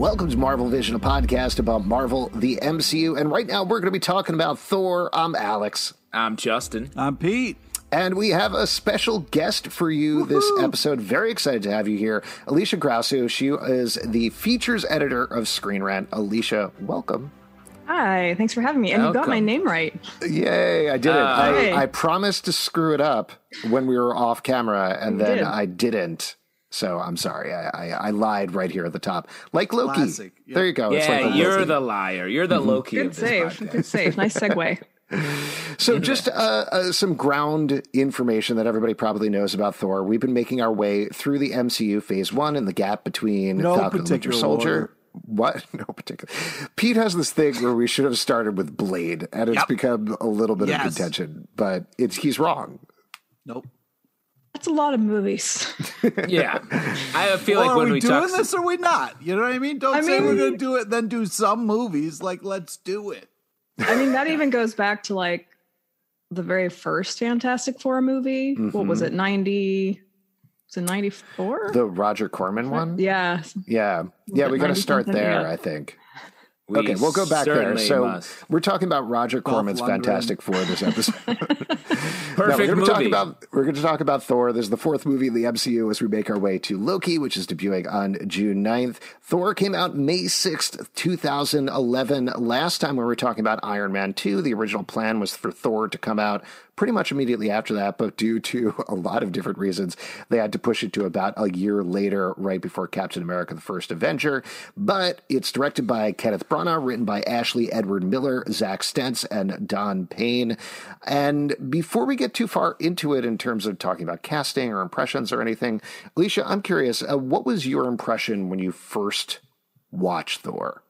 Welcome to Marvel Vision, a podcast about Marvel, the MCU. And right now we're going to be talking about Thor. I'm Alex. I'm Justin. I'm Pete. And we have a special guest for you Woo-hoo. this episode. Very excited to have you here. Alicia Grauso. She is the features editor of Screen Rant. Alicia, welcome. Hi, thanks for having me. And welcome. you got my name right. Yay, I did uh, it. I, I, promised to screw it up when we were off camera, and you then did. I didn't. So I'm sorry, I, I, I, lied right here at the top, like Loki. Yeah. There you go. Yeah, like you're Loki. the liar. You're the mm-hmm. Loki. Good save. Good save. Nice segue. so, just uh, uh, some ground information that everybody probably knows about Thor. We've been making our way through the MCU Phase One and the gap between no Falcon and Winter Soldier. Order. What? No particular. Pete has this thing where we should have started with Blade, and it's yep. become a little bit yes. of contention, but it's he's wrong. Nope. That's a lot of movies. yeah, I feel well, like when we, we doing talk... this or we not? You know what I mean? Don't I say mean, we're going to do it, then do some movies. Like, let's do it. I mean, that even goes back to like the very first Fantastic Four movie. Mm-hmm. What was mm-hmm. it? Ninety? Was it ninety four? The Roger Corman one. Yeah. Yeah. Yeah. We got to start there. Yeah. I think. We okay, we'll go back there. So must. we're talking about Roger Corman's Fantastic Four this episode. Perfect no, we're movie. Talk about, we're going to talk about Thor. This is the fourth movie in the MCU as we make our way to Loki, which is debuting on June 9th. Thor came out May 6th, 2011. Last time we were talking about Iron Man 2, the original plan was for Thor to come out pretty much immediately after that, but due to a lot of different reasons, they had to push it to about a year later, right before Captain America the First Avenger. But it's directed by Kenneth Branagh, written by Ashley Edward Miller, Zach Stentz, and Don Payne. And before we get too far into it in terms of talking about casting or impressions or anything, Alicia, I'm curious, uh, what was your impression when you first watched Thor?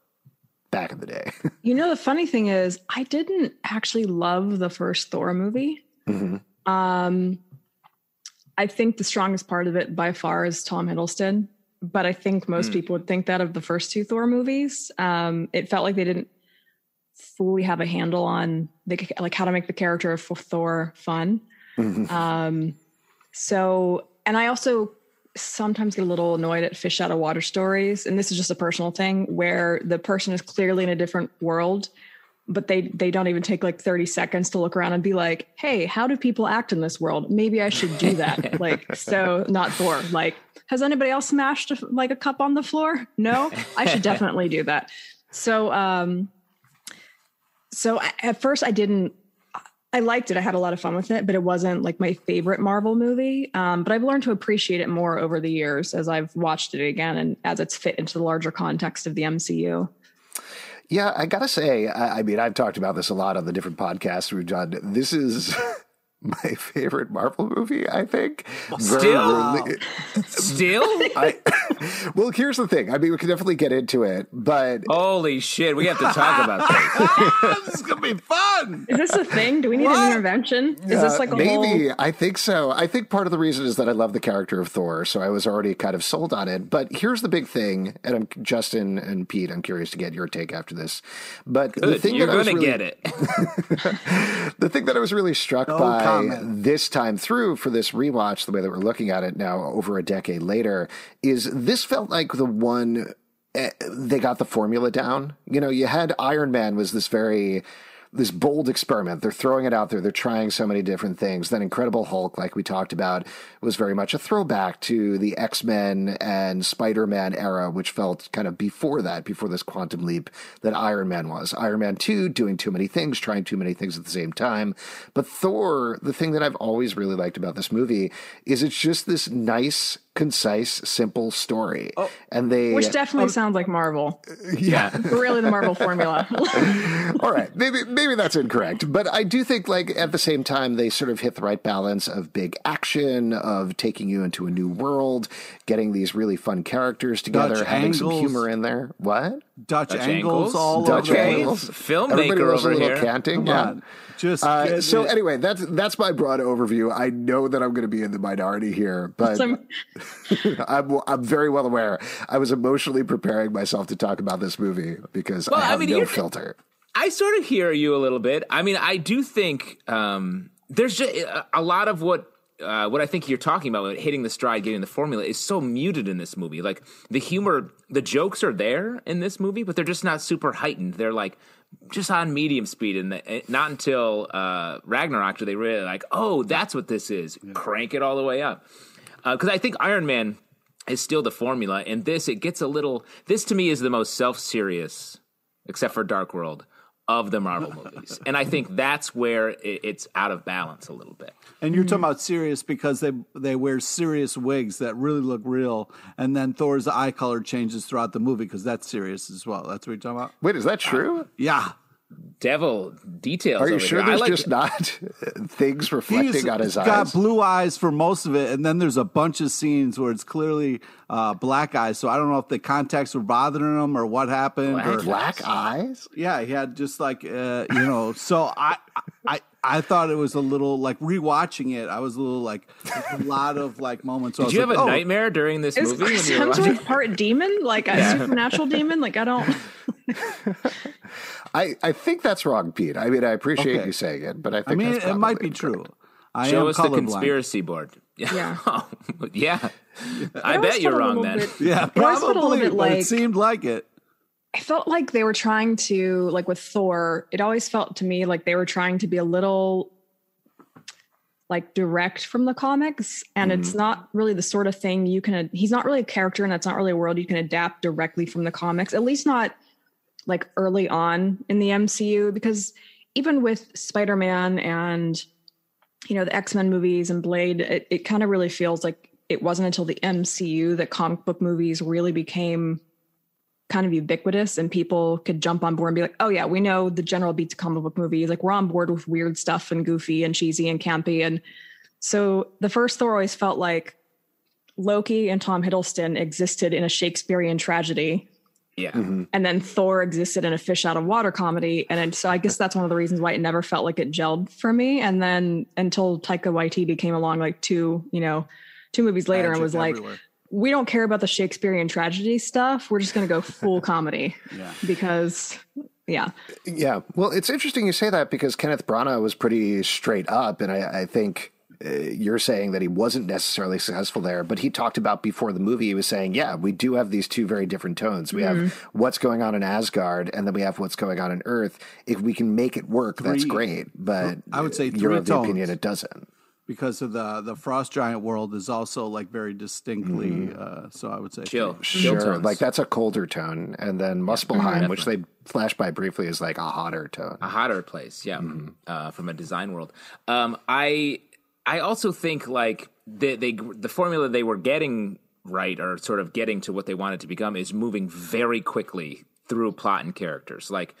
Back in the day. you know, the funny thing is, I didn't actually love the first Thor movie. Mm-hmm. Um, I think the strongest part of it by far is Tom Hiddleston, but I think most mm. people would think that of the first two Thor movies. Um, it felt like they didn't fully have a handle on the, like how to make the character of Thor fun. Mm-hmm. Um, so, and I also sometimes get a little annoyed at fish out of water stories and this is just a personal thing where the person is clearly in a different world but they they don't even take like 30 seconds to look around and be like hey how do people act in this world? Maybe i should do that. Like so not thor like has anybody else smashed a, like a cup on the floor? No i should definitely do that. So um so I, at first i didn't I liked it. I had a lot of fun with it, but it wasn't like my favorite Marvel movie. Um, but I've learned to appreciate it more over the years as I've watched it again and as it's fit into the larger context of the MCU. Yeah, I gotta say, I, I mean, I've talked about this a lot on the different podcasts we've done. This is my favorite Marvel movie, I think. Still, still. I, well, here's the thing. I mean, we can definitely get into it, but holy shit, we have to talk about this. this is gonna be fun. Is this a thing? Do we need what? an intervention? Is uh, this like a maybe? Whole... I think so. I think part of the reason is that I love the character of Thor, so I was already kind of sold on it. But here's the big thing, and I'm Justin and Pete. I'm curious to get your take after this. But Good. the thing you're going to really, get it. the thing that I was really struck no by this time through for this rewatch, the way that we're looking at it now, over a decade later, is this felt like the one eh, they got the formula down. You know, you had Iron Man was this very this bold experiment. They're throwing it out there. They're trying so many different things. Then Incredible Hulk, like we talked about, was very much a throwback to the X Men and Spider Man era, which felt kind of before that, before this quantum leap that Iron Man was. Iron Man 2 doing too many things, trying too many things at the same time. But Thor, the thing that I've always really liked about this movie is it's just this nice concise, simple story. Oh, and they Which definitely um, sounds like Marvel. yeah. really the Marvel formula. All right, maybe maybe that's incorrect, but I do think like at the same time they sort of hit the right balance of big action, of taking you into a new world, getting these really fun characters together, Dutch having some humor in there. What? Dutch, Dutch angles, angles? all Dutch over. Okay. angles. Filmmaker Everybody loves a over little here. canting. Come yeah. on. Just Uh, so it. anyway, that's that's my broad overview. I know that I'm going to be in the minority here, but I'm I'm very well aware. I was emotionally preparing myself to talk about this movie because Well, I I mean, no you're- filter. I sort of hear you a little bit. I mean, I do think um, there's just a lot of what uh, what I think you're talking about, hitting the stride, getting the formula, is so muted in this movie. Like the humor, the jokes are there in this movie, but they're just not super heightened. They're like just on medium speed, and the, not until uh, Ragnarok do they really like, oh, that's what this is. Crank it all the way up. Because I think Iron Man is still the formula, and this it gets a little. This to me is the most self serious, except for Dark World, of the Marvel movies, and I think that's where it's out of balance a little bit. And you're talking about serious because they they wear serious wigs that really look real, and then Thor's eye color changes throughout the movie because that's serious as well. That's what you're talking about. Wait, is that true? Yeah, Devil details. Are you over sure here. There's like just it. not things reflecting He's on his got eyes? Got blue eyes for most of it, and then there's a bunch of scenes where it's clearly uh, black eyes. So I don't know if the contacts were bothering him or what happened. or, Black eyes? yeah, he had just like uh, you know. So I, I, I thought it was a little like rewatching it. I was a little like a lot of like moments. Where I Did was you have like, a oh, nightmare during this Is movie? when Chris you were watching? Hemsworth part demon? Like a supernatural demon? Like I don't I, I think that's wrong, Pete. I mean, I appreciate Okay. you saying it, but I think I mean, that's it might probably be true. I Show am us the conspiracy board. Yeah. Oh, yeah. I always bet you're wrong little then. bit- Yeah, It a little probably, bit but it seemed like it. I felt like they were trying to like with Thor, it always felt to me like they were trying to be a little like direct from the comics and it's mm-hmm. not really the sort of thing you can he's not really a character and that's not really a world you can adapt directly from the comics at least not like early on in the MCU because even with Spider-Man and you know the X-Men movies and Blade it, it kind of really feels like it wasn't until the MCU that comic book movies really became kind of ubiquitous and people could jump on board and be like, oh yeah, we know the general beats of comic book movies. Like we're on board with weird stuff and goofy and cheesy and campy. And so the first Thor always felt like Loki and Tom Hiddleston existed in a Shakespearean tragedy. Yeah. Mm-hmm. And then Thor existed in a fish out of water comedy. And then, so I guess that's one of the reasons why it never felt like it gelled for me. And then until Taika Waititi came along like two, you know, two movies later and Magic was like, everywhere. We don't care about the Shakespearean tragedy stuff. We're just going to go full comedy Yeah. because, yeah, Yeah. Well, it's interesting you say that because Kenneth Branagh was pretty straight up. And I, I think uh, you're saying that he wasn't necessarily successful there, but he talked about before the movie, he was saying, yeah, we do have these two very different tones. We have what's going on in Asgard and then we have what's going on in Earth. If we can make it work, that's great. But I would say you're of the tones. opinion it doesn't. Because of the the frost giant world is also like very distinctly. Mm-hmm. Uh, so I would say Chill. Chill Sure. tones. Like that's a colder tone. And then Muspelheim, which they flash by briefly, is like a hotter tone. a hotter place yeah Mm-hmm. uh, from a design world um, i i also think like they, they the formula they were getting right or sort of getting to what they wanted to become is moving very quickly through plot and characters like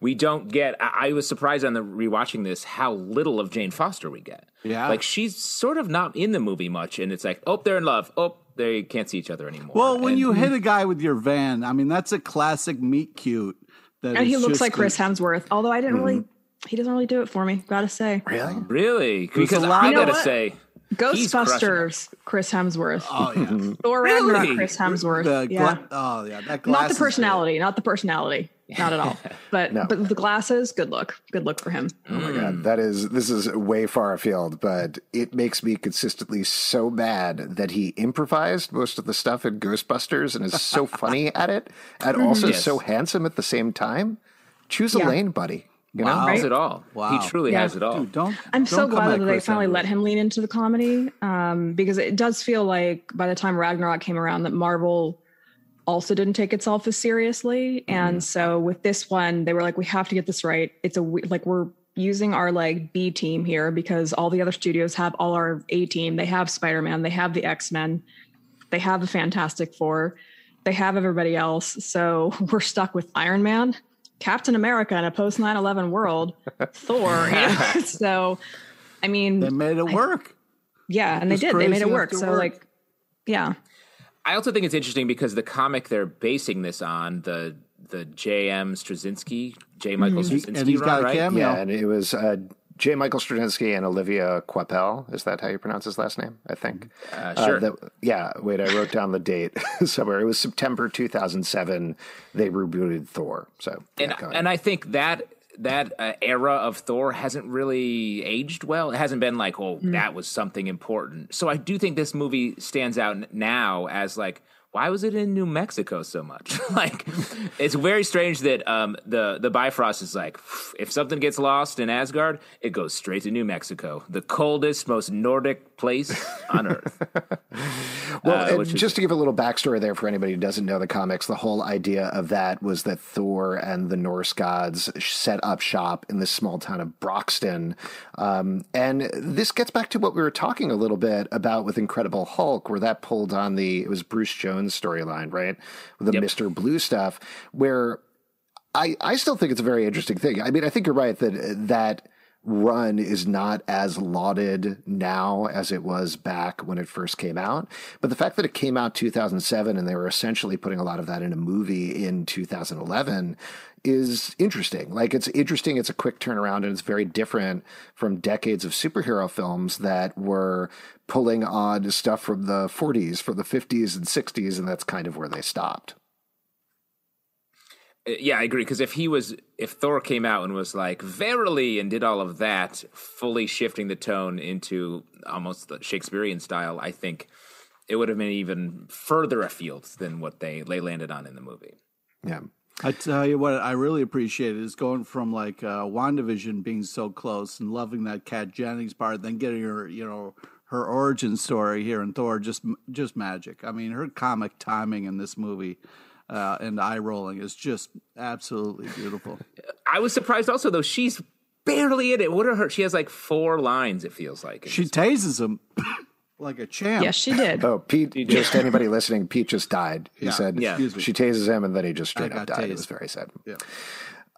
we don't get I, I was surprised on the rewatching this how little of jane foster we get Yeah. like she's sort of not in the movie much and it's like oh they're in love oh they can't see each other anymore Well, when And- you hit a guy with your van, I mean that's a classic meet cute. That and he looks like Chris Hemsworth. Although I didn't really, mm-hmm. he doesn't really do it for me. Gotta say, Really? really because a lot- i gotta what? say He's crushing Ghostbusters, Chris Hemsworth. Oh yeah, Thor Really? Ragnarok, Chris Hemsworth. the yeah, gla- oh yeah, that not the personality, not the personality, not at all. But No. but the glasses, good look, good look for him. Oh my Mm. god, that is this is way far afield, but it makes me consistently so mad that he improvised most of the stuff in Ghostbusters and is so funny at it, and also Yes. so handsome at the same time. Choose a Yeah. lane, buddy. You Wow. know, has it all Wow. he truly Yeah. has it all Dude, don't. I'm don't so glad that they finally Hemsworth. let him lean into the comedy um, because it does feel like by the time Ragnarok came around that Marvel also didn't take itself as seriously, and so with this one they were like, we have to get this right. It's a we- like we're using our like B team here because all the other studios have all our A team. They have Spider Man, they have the X Men. They have the Fantastic Four. They have everybody else. So we're stuck with Iron Man, Captain America in a post 9 11 world, Thor. You know? so, I mean, they made it work. yeah, and they did. They made it work. So, work. like, yeah. I also think it's interesting because the comic they're basing this on the the J.M. Straczynski, J. Michael Straczynski, and he's got run, a right? cameo. Yeah, and it was uh, J. Michael Straczynski and Olivier Coipel. Is that how you pronounce his last name? I think. Uh, sure. that- yeah. Wait, I wrote down the date somewhere. It was September 2007. They rebooted Thor. So and yeah, and I think that that uh, era of Thor hasn't really aged well. It hasn't been like, oh, that was something important. So I do think this movie stands out now as like, why was it in New Mexico so much? like, it's very strange that um, the the Bifrost is like, if something gets lost in Asgard, it goes straight to New Mexico, the coldest, most Nordic place on Earth. Well, uh, which is- just to give a little backstory there for anybody who doesn't know the comics, the whole idea of that was that Thor and the Norse gods set up shop in this small town of Broxton. Um, and this gets back to what we were talking a little bit about with Incredible Hulk, where that pulled on the, it was Bruce Jones storyline, right? With the Yep. Mr. Blue stuff, where I, I still think it's a very interesting thing. I mean, I think you're right that that run is not as lauded now as it was back when it first came out. But the fact that it came out 2007 and they were essentially putting a lot of that in a movie in 2011 is interesting. Like it's interesting. It's a quick turnaround and it's very different from decades of superhero films that were pulling on stuff from the 40s, from the 50s and 60s. And that's kind of where they stopped. Yeah, I agree. Because if he was, if Thor came out and was like, verily, and did all of that, fully shifting the tone into almost the Shakespearean style, I think it would have been even further afield than what they, they landed on in the movie. Yeah. I tell you what, I really appreciate is going from like uh, WandaVision being so close and loving that Kat Dennings part, then getting her, you know, her origin story here in Thor, just just magic. I mean, her comic timing in this movie uh, and eye rolling is just absolutely beautiful. I was surprised also, though, she's barely in it. What are her? She has like four lines, it feels like. She tases him like a champ. Yes, she did. Oh, Pete, just anybody listening, Pete just died. He Yeah, said yeah. Excuse me. she tases him and then he just straight I up got died. It was very sad. Yeah.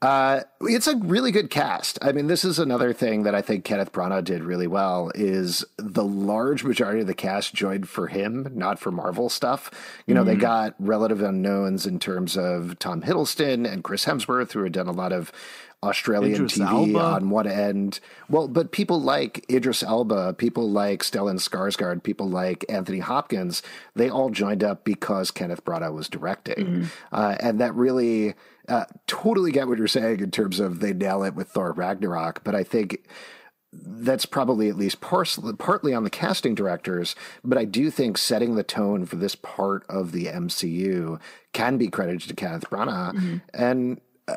Uh, it's a really good cast. I mean, this is another thing that I think Kenneth Branagh did really well is the large majority of the cast joined for him, not for Marvel stuff. You know, they got relative unknowns in terms of Tom Hiddleston and Chris Hemsworth, who had done a lot of Australian Idris TV on one end. Well, but people like Idris Elba, people like Stellan Skarsgård, people like Anthony Hopkins, they all joined up because Kenneth Branagh was directing. Uh, and that really uh, totally get what you're saying in terms of they nail it with Thor Ragnarok. But I think that's probably at least parcel, partly on the casting directors, but I do think setting the tone for this part of the MCU can be credited to Kenneth Branagh. And uh,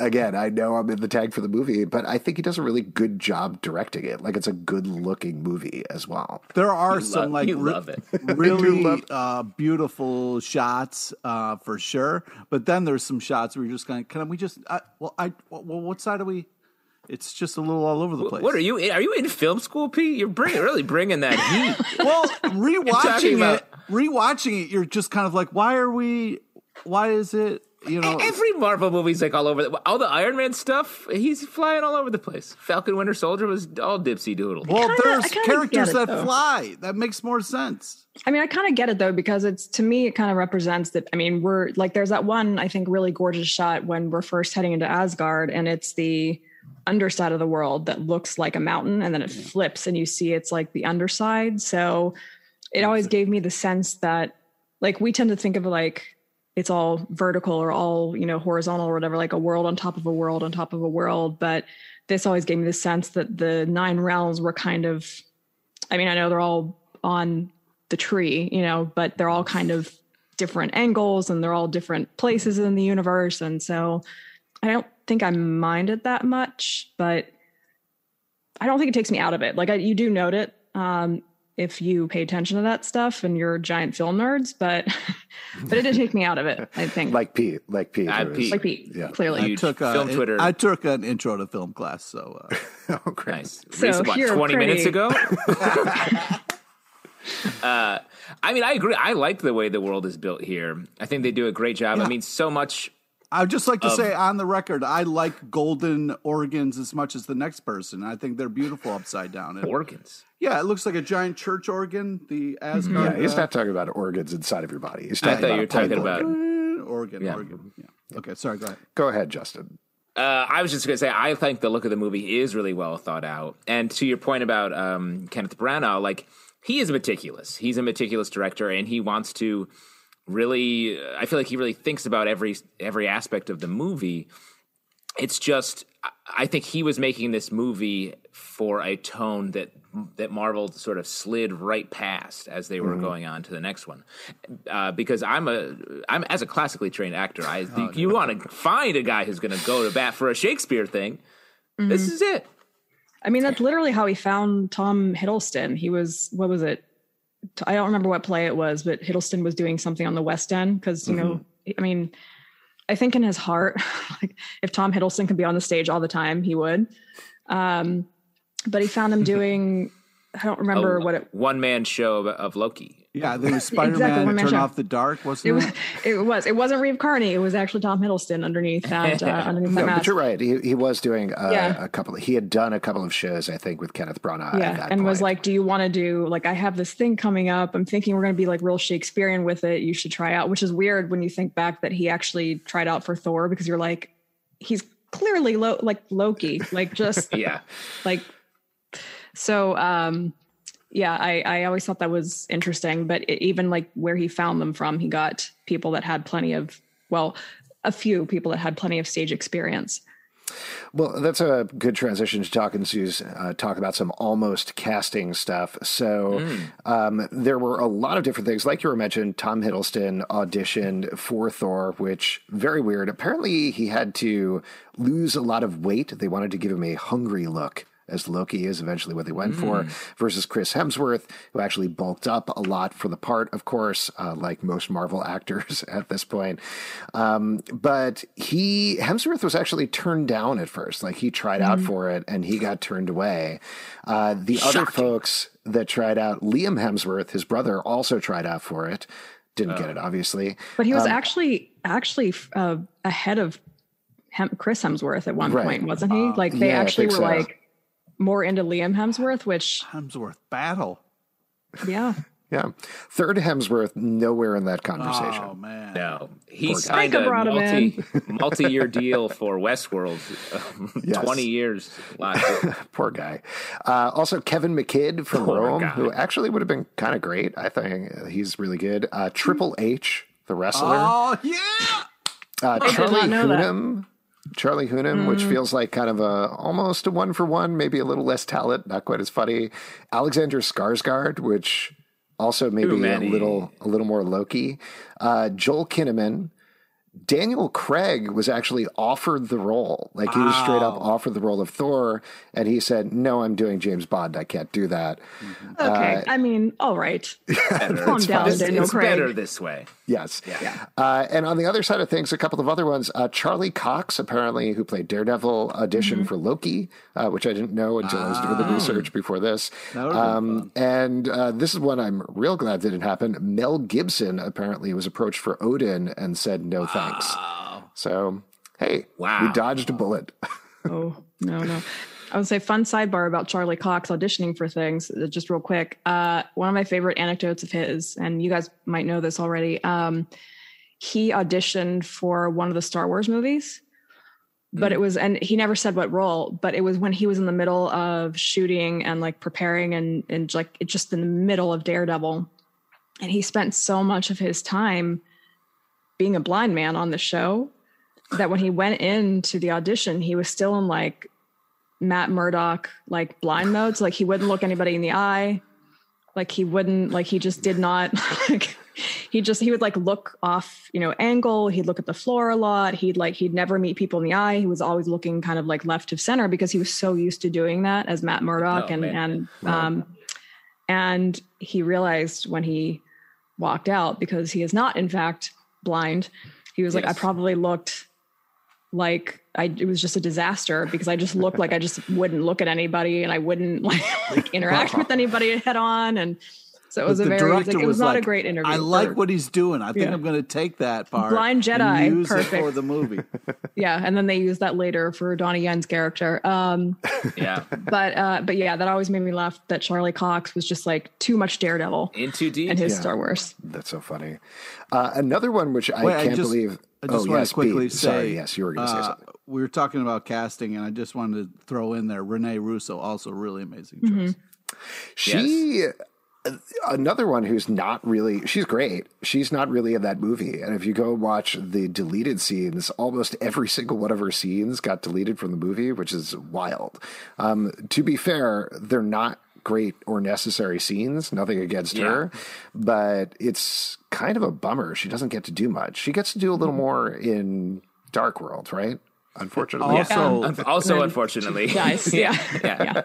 again, I know I'm in the tag for the movie, but I think he does a really good job directing it. Like it's a good looking movie as well. There are You some love- like you re- love it. really love- uh, beautiful shots uh, for sure. But then there's some shots where you're just going, can we just? I, well, I well, what side are we? It's just a little all over the place. What are you? in- Are you in film school, Pete? You're bringing, really bringing that heat. Well, talking rewatching about- it, rewatching it, you're just kind of like, why are we? Why is it? You know, Every Marvel movie's like all over. The, all the Iron Man stuff, he's flying all over the place. Falcon Winter Soldier was all dipsy doodle. well, kinda- there's characters it, that though. fly. That makes more sense. I mean, I kind of get it though, because it's to me, it kind of represents that. I mean, we're like, there's that one, I think, really gorgeous shot when we're first heading into Asgard, and it's the underside of the world that looks like a mountain, and then it flips, and you see it's like the underside. So it always gave me the sense that, like, we tend to think of like it's all vertical or all, you know, horizontal or whatever, like a world on top of a world on top of a world. But this always gave me the sense that the nine realms were kind of I mean, I know they're all on the tree, you know, but they're all kind of different angles and they're all different places in the universe. And so I don't think I minded that much, but I don't think it takes me out of it. Like I, you do note it um, if you pay attention to that stuff and you're giant film nerds, but but it did take me out of it. I think, Like Pete, like Pete. Pete. like Pete, Yeah. clearly. I Huge took a, film Twitter. I took an intro to film class, so uh, Oh, great. Nice. So Recent- what, you're 20 minutes ago? uh, I mean, I agree. I like the way the world is built here. I think they do a great job. I mean, so much. I would just like to Um, say on the record, I like golden organs as much as the next person. I think they're beautiful upside down. And- Organs. Yeah, it looks like a giant church organ. The Asgard. Yeah, he's uh, not talking about organs inside of your body. He's I talking thought you were a pipe talking organ. about. organ. Yeah. Organ. Yeah. Okay. Sorry. Go ahead. Go ahead, Justin. Uh, I was just going to say, I think the look of the movie is really well thought out. And to your point about um, Kenneth Branagh, like he is meticulous. He's a meticulous director, and he wants to really. I feel like he really thinks about every every aspect of the movie. It's just, I- I think he was making this movie for a tone that that Marvel sort of slid right past as they were mm-hmm. going on to the next one. Uh, because I'm a I'm as a classically trained actor, I think you want to find a guy who's going to go to bat for a Shakespeare thing. This mm-hmm. is it. I mean, that's literally how he found Tom Hiddleston. He was, what was it? I don't remember what play it was, but Hiddleston was doing something on the West End because, you know, mm-hmm. I mean, I think in his heart, like if Tom Hiddleston could be on the stage all the time, he would. Um, but he found him doing, I don't remember what it one man show of, of Loki. Yeah, there was Spider Man one man Turn. Off the Dark, wasn't it it? was. It was. It wasn't Reeve Carney. It was actually Tom Hiddleston underneath that. Uh, underneath that No, but you're right. He, he was doing uh, Yeah. a couple. He had done a couple of shows, I think, with Kenneth Branagh. at yeah that and was like do you want to do like i have this thing coming up i'm thinking we're going to be like real shakespearean with it you should try out which is weird when you think back that he actually tried out for thor because you're like he's clearly lo- like loki like just Yeah. like so um yeah i i always thought that was interesting but it, even like where he found them from he got people that had plenty of well a few people that had plenty of stage experience Well, that's a good transition to talk into uh, talk about some almost casting stuff. So um, there were a lot of different things, like you were mentioned. Tom Hiddleston auditioned for Thor, which very weird. Apparently, he had to lose a lot of weight. They wanted to give him a hungry look. As Loki is eventually what they went for, versus Chris Hemsworth, who actually bulked up a lot for the part, of course, uh, like most Marvel actors at this point. Um, but he Hemsworth was actually turned down at first. Like he tried out for it and he got turned away. Uh, the other folks that tried out, Liam Hemsworth, his brother, also tried out for it. Didn't get it, obviously. But he was actually actually uh, ahead of Hem- Chris Hemsworth at one Right. point, wasn't he? Like they yeah, actually were so. like more into Liam Hemsworth, which Hemsworth battle. yeah, Yeah. Third Hemsworth, nowhere in that conversation. Oh man. No, he Poor guy. signed a multi multi year deal for Westworld, uh, Yes. twenty years last year. Poor guy. Uh, also, Kevin McKidd from Poor Rome, guy. who actually would have been kind of great. I think he's really good. Uh, Triple H, the wrestler. Oh yeah. Uh, Charlie not that. Hunnam. Charlie Hunnam, which Mm. feels like kind of a almost a one for one, maybe a little less talent, not quite as funny. Alexander Skarsgård, which also maybe a little a little more Loki. Uh, Joel Kinnaman. Daniel Craig was actually offered the role. Like he was straight up offered the role of Thor, and he said, "No, I'm doing James Bond. I can't do that." okay. I mean, all right, calm down, It's, Daniel it's Craig. better this way. Yes. Uh, and on the other side of things, a couple of other ones. Uh, Charlie Cox, apparently, who played Daredevil, auditioned for Loki, uh, which I didn't know until I was doing the research before this. That would've been Um, and uh, this is one I'm real glad didn't happen. Mel Gibson apparently was approached for Odin and said no thanks. So, hey, Wow. we dodged a bullet. Oh no, no. I would say fun sidebar about Charlie Cox auditioning for things. uh, Just real quick, uh, one of my favorite anecdotes of his, and you guys might know this already. Um, he auditioned for one of the Star Wars movies, but it was, and he never said what role. But it was when he was in the middle of shooting and like preparing, and and like it just in the middle of Daredevil, and he spent so much of his time being a blind man on the show that when he went into the audition, he was still in like Matt Murdock, like blind mode. So like he wouldn't look anybody in the eye. Like he wouldn't, like he just did not like he just he would like look off, you know, angle. He'd look at the floor a lot. He'd like he'd never meet people in the eye. He was always looking kind of like left of center because he was so used to doing that as Matt Murdock Oh, and man. and um and he realized when he walked out because he is not in fact blind. He was like, I probably looked like I it was just a disaster because I just looked like I just wouldn't look at anybody and I wouldn't like, like interact with anybody head on and So it was But a the very, director like, it was, was not a great interview. I like or- what he's doing. I think Yeah. I'm going to take that part. Blind and Jedi, use it perfect. for the movie. yeah, and then they used that later for Donnie Yen's character. Um, Yeah, but uh, but yeah, that always made me laugh that Charlie Cox was just like too much Daredevil in too deep. in his Yeah. Star Wars. That's so funny. Uh, another one which I Wait, I can't just- believe. I just oh want yes, to quickly Pete. say. Sorry, yes, you were going to say uh, something. We were talking about casting, and I just wanted to throw in there Rene Russo, also really amazing Mm-hmm. choice. She, another one who's not really, she's great. She's not really in that movie. And if you go watch the deleted scenes, almost every single one of her scenes got deleted from the movie, which is wild. Um, to be fair, they're not great or necessary scenes, nothing against Yeah. her, but it's kind of a bummer. She doesn't get to do much. She gets to do a little more in Dark World, right? Unfortunately. Also, Un- also, unfortunately, Guys, yeah, yeah. yeah.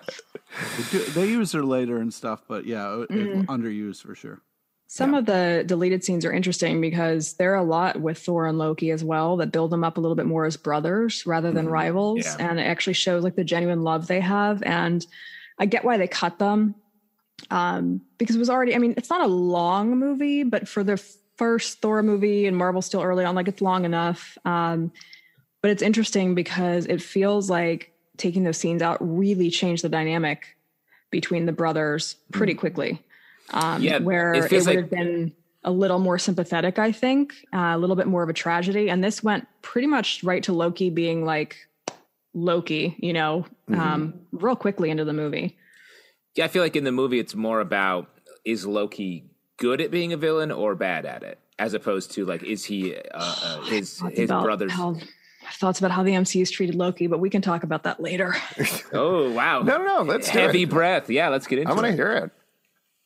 they, do- they use her later and stuff, but yeah, it, Mm-hmm. it- underused for sure. Some of the deleted scenes are interesting because there are a lot with Thor and Loki as well that build them up a little bit more as brothers rather than rivals. Yeah. And it actually shows like the genuine love they have. And I get why they cut them um, because it was already, I mean, it's not a long movie, but for the first Thor movie and Marvel still early on, like it's long enough. Um, but it's interesting because it feels like taking those scenes out really changed the dynamic between the brothers pretty quickly. Um, Yeah, where it it, would like- have been a little more sympathetic, I think, uh, a little bit more of a tragedy. And this went pretty much right to Loki being like Loki, you know, um, real quickly into the movie. Yeah, I feel like in the movie it's more about is Loki good at being a villain or bad at it, as opposed to like is he uh, uh, his his brother's. Thoughts about how the MCU's treated Loki, but we can talk about that later. Oh wow! No, no, no. Let's do heavy it. breath. Yeah, let's get into. I want to it. hear it.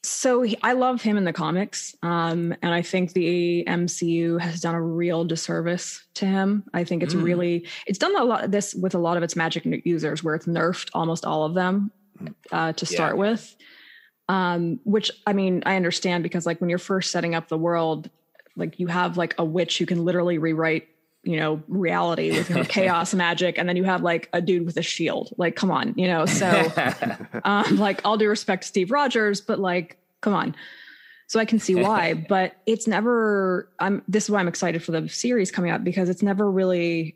So he, I love him in the comics, um, and I think the MCU has done a real disservice to him. I think it's really it's done a lot of this with a lot of its magic users, where it's nerfed almost all of them uh, to start Yeah. with. Um, which I mean, I understand because like when you're first setting up the world, like you have like a witch who can literally rewrite you know reality with her chaos magic and then you have like a dude with a shield like come on you know so um, like all due respect to Steve Rogers, but like, come on. So I can see why, but it's never. I'm. This is why I'm excited for the series coming up because it's never really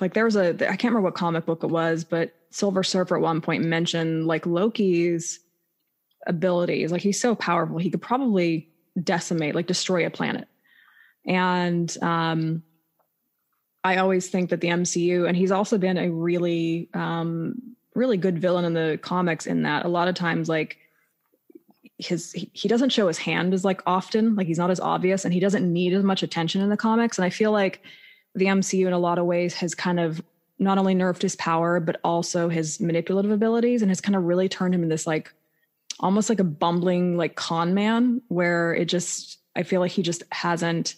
like there was a. I can't remember what comic book it was, but Silver Surfer at one point mentioned like Loki's abilities. Like he's so powerful, he could probably decimate, like destroy a planet. And um, I always think that the MCU, and he's also been a really um, really good villain in the comics in that a lot of times like his he, doesn't show his hand as like often like he's not as obvious and he doesn't need as much attention in the comics and i feel like the mcu in a lot of ways has kind of not only nerfed his power but also his manipulative abilities and has kind of really turned him in this like almost like a bumbling like con man where it just i feel like he just hasn't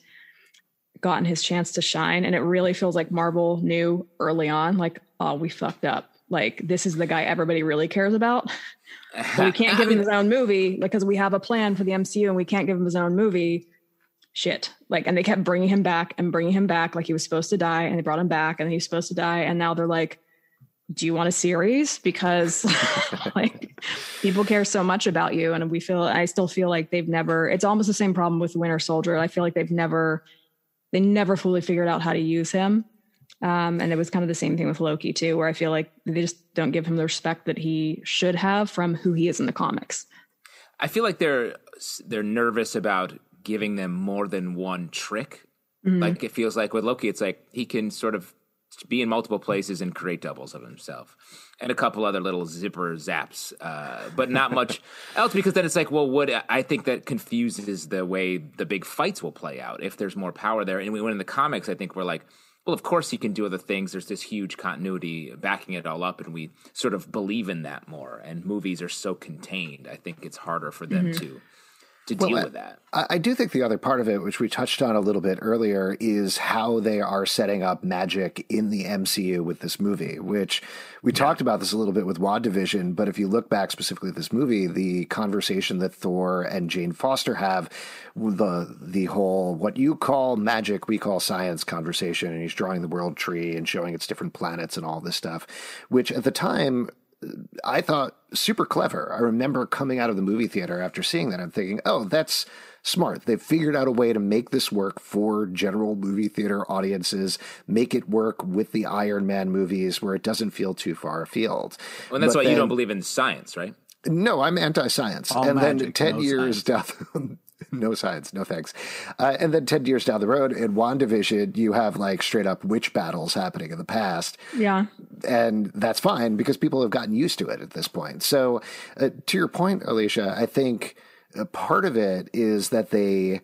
gotten his chance to shine and it really feels like marvel knew early on like oh we fucked up like this is the guy everybody really cares about but we can't give him his own movie because we have a plan for the MCU and we can't give him his own movie. Shit. Like, and they kept bringing him back and bringing him back like he was supposed to die, and they brought him back and he was supposed to die, and now they're like, "Do you want a series?" Because like people care so much about you, and we feel. I still feel like they've never. It's almost the same problem with Winter Soldier. I feel like they've never, they never fully figured out how to use him. Um, and it was kind of the same thing with Loki too, where I feel like they just don't give him the respect that he should have from who he is in the comics. I feel like they're they're nervous about giving them more than one trick. Mm-hmm. Like it feels like with Loki, it's like he can sort of be in multiple places and create doubles of himself, and a couple other little zipper zaps, uh, but not much else. Because then it's like, well, what I think that confuses the way the big fights will play out if there's more power there. And we went in the comics, I think we're like. Well, of course he can do other things. There's this huge continuity backing it all up, and we sort of believe in that more. And movies are so contained. I think it's harder for them to to deal Well, with that. I, I do think the other part of it, which we touched on a little bit earlier, is how they are setting up magic in the MCU with this movie, which we talked about this a little bit with WandaVision. But if you look back specifically at this movie, the conversation that Thor and Jane Foster have, the the whole what you call magic, we call science conversation, and he's drawing the world tree and showing its different planets and all this stuff, which at the time I thought super clever. I remember coming out of the movie theater after seeing that. I'm thinking, oh, that's smart. They've figured out a way to make this work for general movie theater audiences, make it work with the Iron Man movies where it doesn't feel too far afield. Well, and that's But why you don't believe in science, right? No, I'm anti-science. All and then magic, ten no years down, no science, no thanks. Uh, and then ten years down the road, in Wandavision, you have like straight up witch battles happening in the past, Yeah. and that's fine because people have gotten used to it at this point. So, uh, to your point, Alicia, I think uh, part of it is that they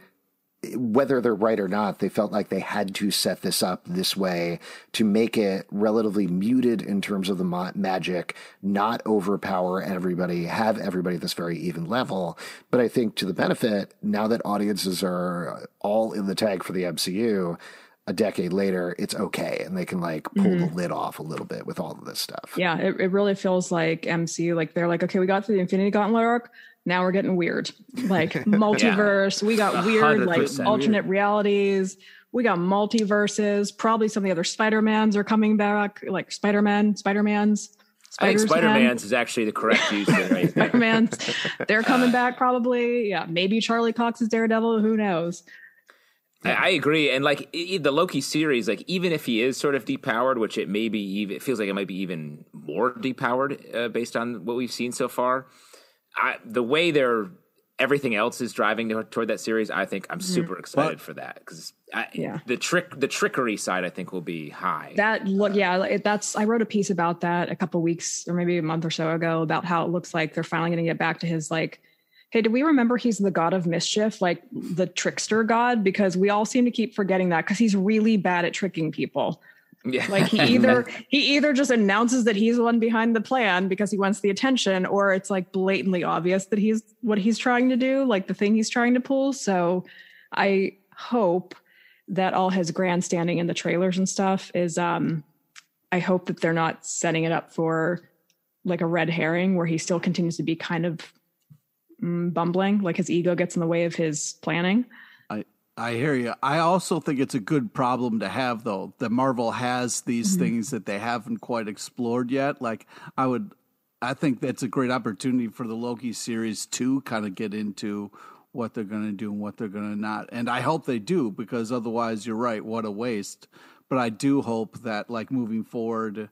whether they're right or not, they felt like they had to set this up this way to make it relatively muted in terms of the ma- magic, not overpower everybody, have everybody at this very even level. But I think to the benefit, now that audiences are all in the tag for the MCU, a decade later, it's okay. And they can like pull the mm-hmm. lid off a little bit with all of this stuff. Yeah. It, it really feels like MCU. Like they're like, okay, we got through the Infinity Gauntlet arc. Now we're getting weird. Like multiverse. We got weird, like 100% alternate realities. We got multiverses. Probably some of the other Spider-Mans are coming back, like Spider-Man, Spider-Mans. I think Spider-Man's is actually the correct use of it right. Spider-Man's. They're coming back probably. Yeah. Maybe Charlie Cox is Daredevil. Who knows? I, agree, and like the Loki series, like even if he is sort of depowered, which it may be, even it feels like it might be even more depowered uh, based on what we've seen so far. I, the way they're everything else is driving to, toward that series, I think I'm mm-hmm. super excited for that because Yeah. the trick, the trickery side, I think will be high. That look, uh, yeah, that's. I wrote a piece about that a couple weeks or maybe a month or so ago about how it looks like they're finally going to get back to his like. Hey, do we remember he's the god of mischief, like the trickster god? Because we all seem to keep forgetting that because he's really bad at tricking people. Yeah, Like he either he either just announces that he's the one behind the plan because he wants the attention, or it's like blatantly obvious that he's what he's trying to do, like the thing he's trying to pull. So I hope that all his grandstanding in the trailers and stuff is um I hope that they're not setting it up for like a red herring where he still continues to be kind of mm, bumbling, like his ego gets in the way of his planning. I hear you. I also think it's a good problem to have, though. That Marvel has these mm-hmm. things that they haven't quite explored yet. Like I would, I think that's a great opportunity for the Loki series to kind of get into what they're going to do and what they're going to not. And I hope they do because otherwise, you're right. What a waste. But I do hope that, like moving forward,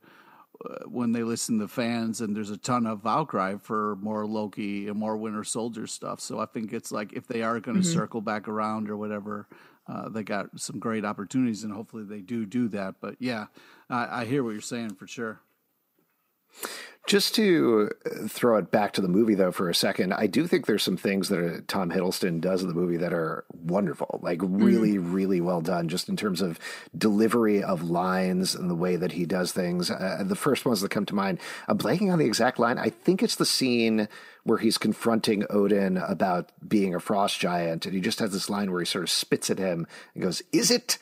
when they listen to fans and there's a ton of outcry for more Loki and more Winter Soldier stuff. So I think it's like if they are going to circle back around or whatever, uh, they got some great opportunities and hopefully they do do that. But yeah, I, I hear what you're saying for sure. Just to uh, throw it back to the movie, though, for a second, I do think there's some things that uh, Tom Hiddleston does in the movie that are wonderful, like really, really well done, just in terms of delivery of lines and the way that he does things. Uh, the first ones that come to mind, I'm blanking on the exact line. I think it's the scene where he's confronting Odin about being a frost giant, and he just has this line where he sort of spits at him and goes, Is it?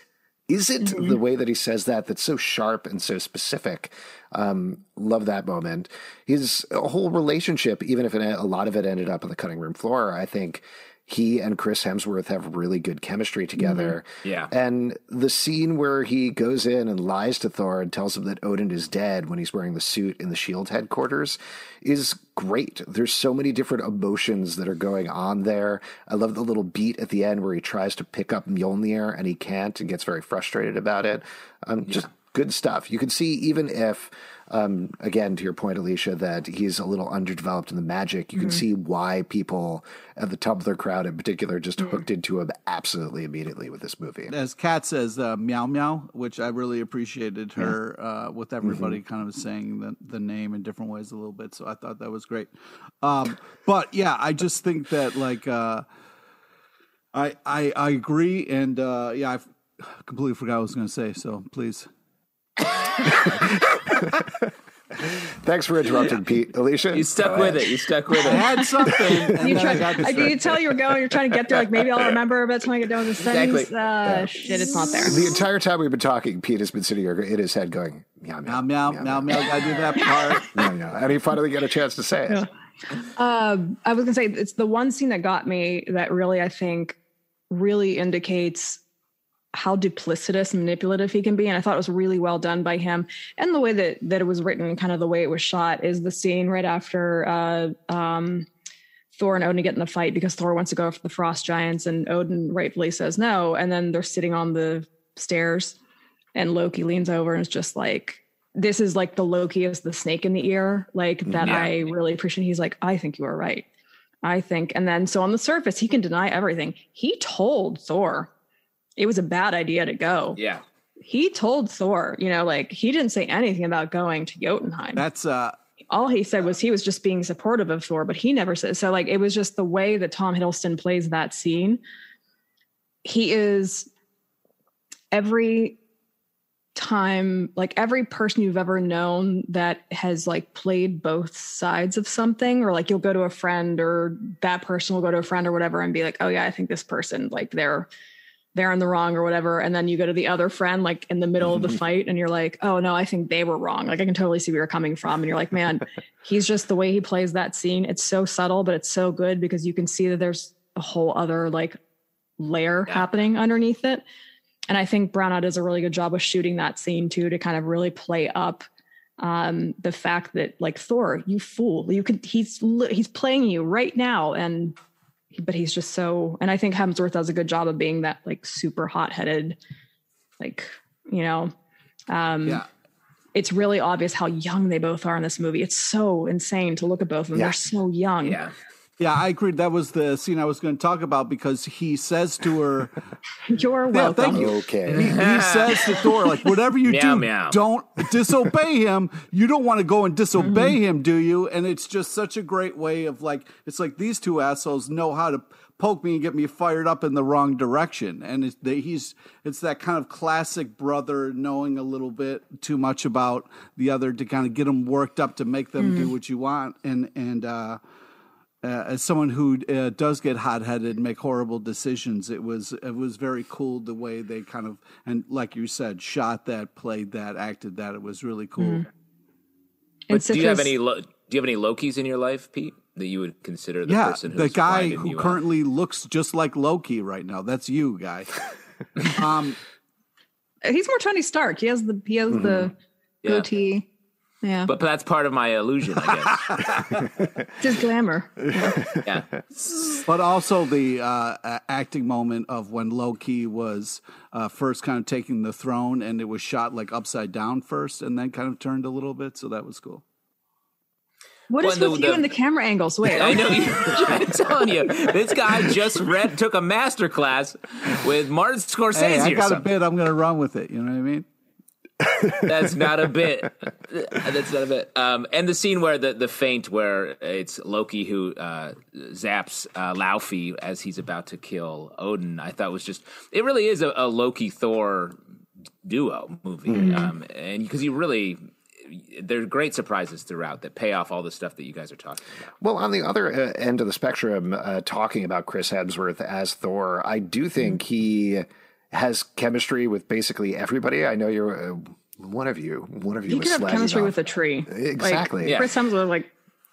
Is it the way that he says that that's so sharp and so specific? Um, love that moment. His whole relationship, even if it, a lot of it ended up on the cutting room floor, I think he and Chris Hemsworth have really good chemistry together. Yeah. And the scene where he goes in and lies to Thor and tells him that Odin is dead when he's wearing the suit in the Shield headquarters is great. There's so many different emotions that are going on there. I love the little beat at the end where he tries to pick up Mjolnir and he can't and gets very frustrated about it. Um, Just good stuff. You can see even if, um, again, to your point, Alicia, that he's a little underdeveloped in the magic, you can see why people at the top of their crowd in particular just hooked into him absolutely immediately with this movie. As Kat says, uh, meow meow, which I really appreciated her uh, with everybody kind of saying the, the name in different ways a little bit. So I thought that was great. Um, but yeah, I just think that like uh, I, I I agree, and uh, yeah, I completely forgot what I was going to say. So please. Thanks for interrupting, Pete. Alicia? you stuck with it. You stuck with I it. had something. And You then try, I got I, you tell you were going, you're trying to get there, like maybe I'll remember, but it's when I get done with the sentence. Exactly. Uh, Shit, it's not there. The entire time we've been talking, Pete has been sitting here in his head going, meow, meow, Meow meow meow meow. I do that part. meow, meow. And he finally got a chance to say it. Um, I was gonna say it's the one scene that got me that really I think really indicates how duplicitous and manipulative he can be and i thought it was really well done by him and the way that that it was written kind of the way it was shot is the scene right after uh um thor and odin get in the fight because thor wants to go for the frost giants and odin rightfully says no and then they're sitting on the stairs and loki leans over and is just like this is like the loki is the snake in the ear like that Yeah. i really appreciate he's like i think you are right I think. And then so on the surface, he can deny everything. He told Thor it was a bad idea to go. Yeah. He told Thor, you know, like he didn't say anything about going to Jotunheim. That's uh All he said was he was just being supportive of Thor, but he never said so. Like it was just the way that Tom Hiddleston plays that scene. He is every time like every person you've ever known that has like played both sides of something or like you'll go to a friend or that person will go to a friend or whatever and be like oh yeah i think this person like they're they're in the wrong or whatever and then you go to the other friend like in the middle of the fight and you're like oh no i think they were wrong. Like i can totally see where you're coming from and you're like man he's just the way he plays that scene. It's so subtle but it's so good because you can see that there's a whole other like layer Yeah. happening underneath it. And I think Branagh does a really good job of shooting that scene too to kind of really play up um, the fact that like Thor, you fool, you could he's he's playing you right now, and but he's just so. And I think Hemsworth does a good job of being that like super hot headed, like you know, um, yeah. it's really obvious how young they both are in this movie. It's so insane to look at both of them. Yeah. They're so young. Yeah. Yeah, I agreed. That was the scene I was going to talk about because he says to her, You're Yeah, welcome. thank you. Okay. he, he says to Thor, like, whatever you Meow, do, meow. don't disobey him. You don't want to go and disobey Mm-hmm. him, do you? And it's just such a great way of like, it's like these two assholes know how to poke me and get me fired up in the wrong direction. And it's the, he's, it's that kind of classic brother knowing a little bit too much about the other to kind of get them worked up to make them Mm-hmm. do what you want. And, and, uh, uh, as someone who uh, does get hot-headed and make horrible decisions, it was it was very cool the way they kind of and like you said, shot that, played that, acted that. It was really cool. Mm-hmm. But do you have any lo- do you have any Lokis in your life, Pete, that you would consider the yeah, person who's the guy who you out? currently looks just like Loki right now. That's you, guy. um, He's more Tony Stark. He has the he has the Yeah. goatee. Yeah, But, but that's part of my illusion, I it's his glamour. yeah. but also the uh, acting moment of when Loki was uh, first kind of taking the throne, and it was shot like upside down first, and then kind of turned a little bit. So that was cool. What is Well, with the- you the- and the camera angles? Wait, I know you. I'm telling you, this guy just read took a master class with Martin Scorsese Hey, I or got a something. bit. I'm going to run with it. You know what I mean? That's not a bit. That's not a bit. Um, and the scene where the the feint where it's Loki who uh, zaps uh, Laufey as he's about to kill Odin, I thought was just. It really is a, a Loki Thor duo movie, um, and because you really. There are great surprises throughout that pay off all the stuff that you guys are talking about. Well, on the other uh, end of the spectrum, uh, talking about Chris Hemsworth as Thor, I do think he has chemistry with basically everybody. I know you're uh, one of you. One of you. you was could have chemistry off- with a tree. Exactly. Like, Yeah. Chris Hemsworth, like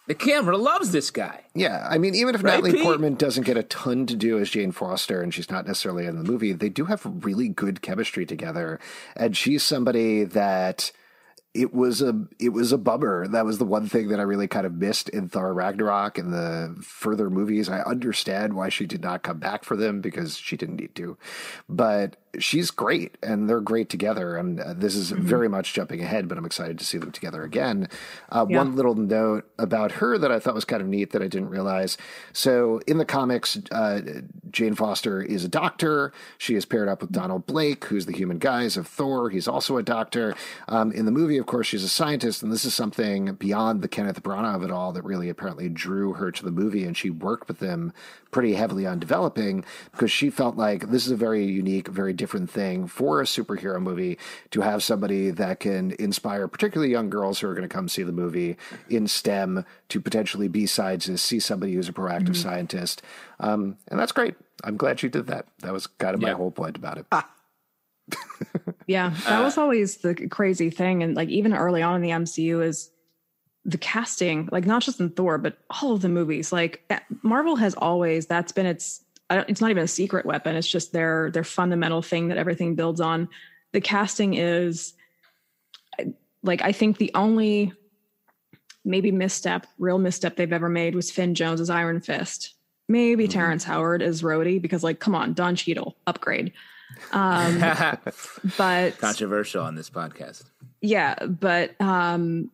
The camera loves this guy. Yeah, I mean, even if Right, Natalie Pete? Portman doesn't get a ton to do as Jane Foster, and she's not necessarily in the movie, they do have really good chemistry together. And she's somebody that it was a it was a bummer. That was the one thing that I really kind of missed in Thor Ragnarok and the further movies. I understand why she did not come back for them because she didn't need to, but she's great and they're great together. And uh, this is very much jumping ahead, but I'm excited to see them together again. Uh, Yeah. One little note about her that I thought was kind of neat that I didn't realize. So in the comics, uh, Jane Foster is a doctor. She is paired up with Donald Blake, who's the human guise of Thor. He's also a doctor. Um, in the movie, of course, she's a scientist, and this is something beyond the Kenneth Branagh of it all that really apparently drew her to the movie, and she worked with them pretty heavily on developing because she felt like this is a very unique, very different thing for a superhero movie to have somebody that can inspire particularly young girls who are going to come see the movie in STEM to potentially be scientists, see somebody who's a proactive scientist. Um, and that's great. I'm glad she did that. That was kind of my whole point about it. Yeah, that was always the crazy thing. And like even early on in the MCU is the casting, like not just in Thor, but all of the movies. Like eh, Marvel has always, that's been its it's not even a secret weapon. It's just their their fundamental thing that everything builds on. The casting is like I think the only maybe misstep, real misstep they've ever made was Finn Jones as Iron Fist. Maybe mm-hmm. Terrence Howard as Rhodey because like come on, Don Cheadle upgrade. Um, but controversial on this podcast. Yeah, but um,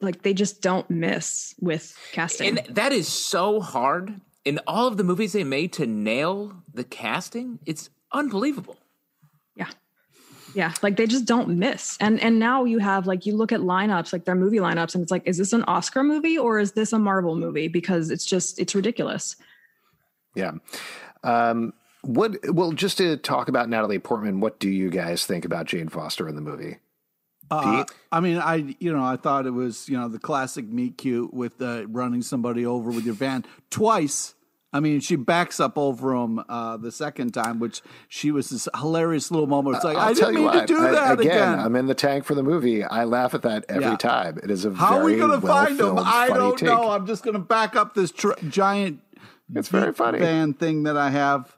like they just don't miss with casting. And that is so hard in all of the movies they made to nail the casting. It's unbelievable. Yeah. Yeah, like they just don't miss. And and now you have like you look at lineups, like their movie lineups and it's like is this an Oscar movie or is this a Marvel movie because it's just it's ridiculous. Yeah. Um what well just to talk about Natalie Portman, what do you guys think about Jane Foster in the movie? Uh, I mean, I you know I thought it was you know the classic meet cute with uh, running somebody over with your van twice. I mean, she backs up over him uh, the second time, which she was this hilarious little moment. It's like I'll I didn't mean what, to do I, that again, again, I'm in the tank for the movie. I laugh at that every yeah. time. It is a how are we going to find him? I don't take. know. I'm just going to back up this tr- giant. It's very funny van thing that I have.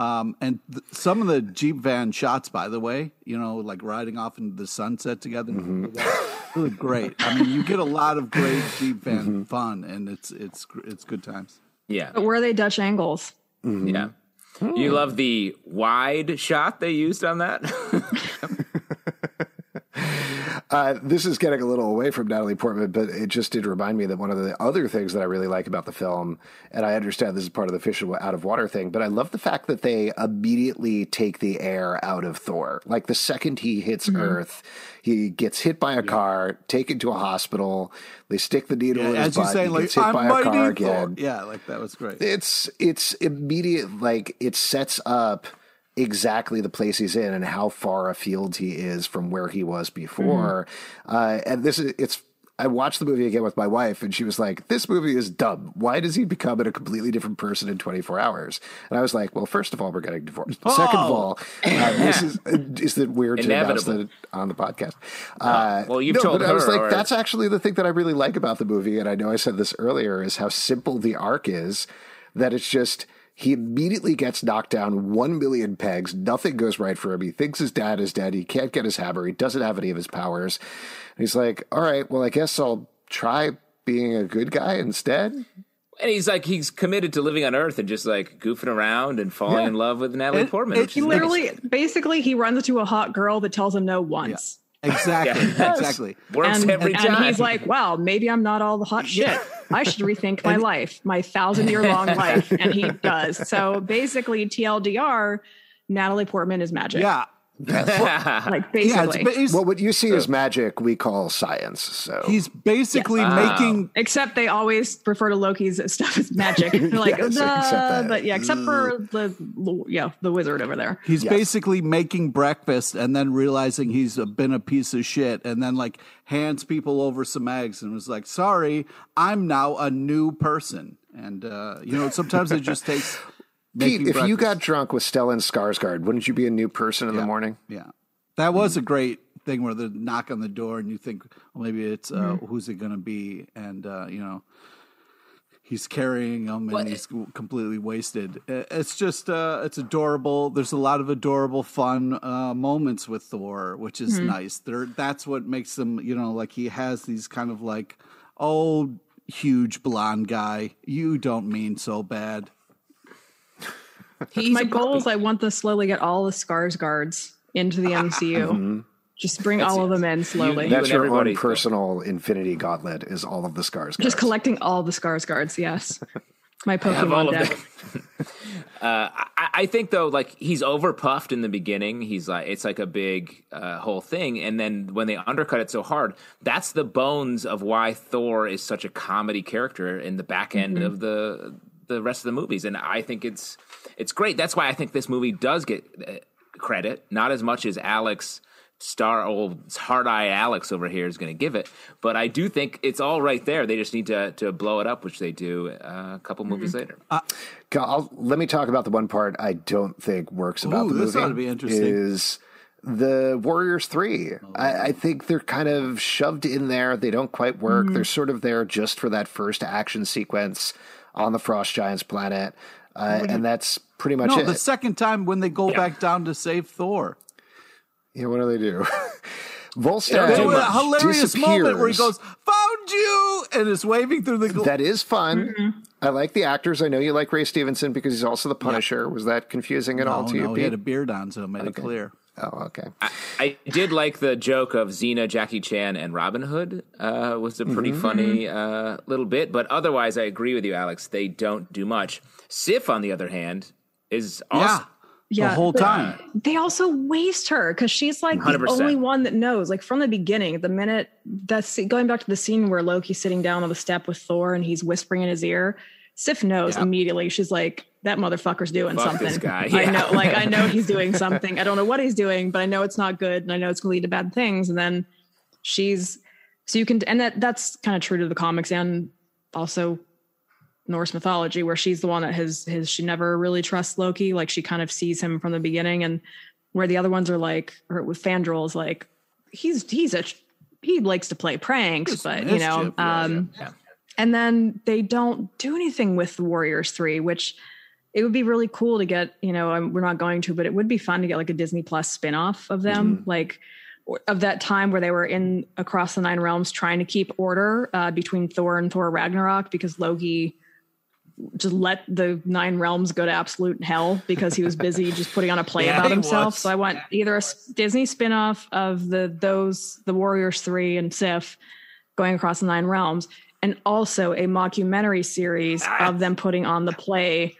Um, and th- some of the Jeep van shots, by the way, you know, like riding off into the sunset together, mm-hmm. really great. I mean, you get a lot of great Jeep van mm-hmm. fun, and it's it's it's good times. Yeah, but were they Dutch angles? Mm-hmm. Yeah, you love the wide shot they used on that. Uh, this is getting a little away from Natalie Portman, but it just did remind me that one of the other things that I really like about the film, and I understand this is part of the fish out of water thing, but I love the fact that they immediately take the air out of Thor. Like the second he hits mm-hmm. Earth, he gets hit by a yeah. car, taken to a hospital. They stick the needle yeah, in his butt. Say, he like, gets hit I'm by a car again. Yeah, like that was great. It's it's immediate. Like it sets up exactly the place he's in and how far afield he is from where he was before. Mm-hmm. Uh, and this is it's. I watched the movie again with my wife, and she was like, "This movie is dumb. Why does he become a completely different person in 24 hours?" And I was like, "Well, first of all, we're getting divorced. Oh. Second of all, uh, this is is it weird to announce that on the podcast?" Uh, well, you've no, told but her. I was like, or... "That's actually the thing that I really like about the movie." And I know I said this earlier is how simple the arc is. That it's just he immediately gets knocked down one million pegs. Nothing goes right for him. He thinks his dad is dead. He can't get his hammer. He doesn't have any of his powers. And he's like, all right, well, I guess I'll try being a good guy instead. And he's like, he's committed to living on Earth and just like goofing around and falling yeah. in love with Natalie it, Portman. It, he literally, nice. basically, he runs into a hot girl that tells him no once. Yeah. Exactly. Yeah. Exactly. Works and, every and, time. And he's like, wow, maybe I'm not all the hot shit. I should rethink my life, my thousand year long life. And he does. So basically, TLDR, Natalie Portman is magic. Yeah. like basically, yeah, well, what you see as magic, we call science. So he's basically yes. making. Wow. Except they always refer to Loki's stuff as magic. They're like, yes, but yeah, except for the yeah the wizard over there. He's yes. basically making breakfast and then realizing he's been a piece of shit, and then like hands people over some eggs and was like, "Sorry, I'm now a new person." And uh, you know, sometimes it just takes Pete, if breakfast. you got drunk with Stellan Skarsgård, wouldn't you be a new person in yeah. the morning? Yeah, that was a great thing where they knock on the door and you think, well, maybe it's uh, mm-hmm. who's it going to be, and uh, you know, he's carrying him and what? he's completely wasted. It's just uh, it's adorable. There's a lot of adorable, fun uh, moments with Thor, which is mm-hmm. nice. There, that's what makes them, you know, like he has these kind of like, oh, huge blonde guy. You don't mean so bad He's My goal is I want to slowly get all the Skarsgårds into the MCU. Mm-hmm. Just bring That's all of them in slowly. You, you That's your own personal Infinity Gauntlet. Is all of the Skarsgårds. Just collecting all the Skarsgårds. Yes, my Pokemon deck. uh, I, I, think though, like he's overpuffed in the beginning. He's like it's like a big uh, whole thing, and then when they undercut it so hard, that's the bones of why Thor is such a comedy character in the back end mm-hmm. of the the rest of the movies. And I think it's it's great. That's why I think this movie does get uh, credit, not as much as Alex star old hard eye Alex over here is going to give it, but I do think it's all right there. They just need to to blow it up, which they do uh, a couple movies mm-hmm. later. Uh, let me talk about the one part I don't think works about ooh, the movie. This ought to be interesting. Is the Warriors 3. Oh. I, I, think they're kind of shoved in there. They don't quite work. Mm-hmm. They're sort of there just for that first action sequence on the Frost Giants planet. Uh, and that's pretty much No, it. the second time when they go back down to save Thor. yeah, what do they do? Volstagg They There was a hilarious moment where he goes, "Found you," and is waving through the. gl- That is fun. I like the actors. I know you like Ray Stevenson because he's also the Punisher. Was that confusing at all oh to you, no, he had a beard on, so it made it clear. Oh, okay. I did like the joke of Xena, Jackie Chan, and Robin Hood. Uh, was a pretty funny uh, little bit, but otherwise, I agree with you, Alex. They don't do much. Sif, on the other hand, is awesome. Yeah, the whole time. They also waste her because she's like 100%. the only one that knows. Like from the beginning, the minute that's going back to the scene where Loki's sitting down on the step with Thor and he's whispering in his ear. Sif knows Yeah. immediately. She's like, "That motherfucker's doing Fuck something." this guy, I know, like I know he's doing something. I don't know what he's doing, but I know it's not good, and I know it's going to lead to bad things. And then she's so you can, and that that's kind of true to the comics and also Norse mythology, where she's the one that has his she never really trusts Loki. Like she kind of sees him from the beginning, and where the other ones are like, or with Fandral is like, he's he's a he likes to play pranks, but you know, um, yeah. and then they don't do anything with the Warriors Three, which it would be really cool to get. You know, um, we're not going to, but it would be fun to get like a Disney Plus spinoff of them, like of that time where they were in across the nine realms trying to keep order uh, between Thor and Thor Ragnarok because Loki just let the nine realms go to absolute hell because he was busy just putting on a play Yeah, about himself. was. So I want either a Disney spinoff of the those the Warriors Three and Sif going across the nine realms, and also a mockumentary series of them putting on the play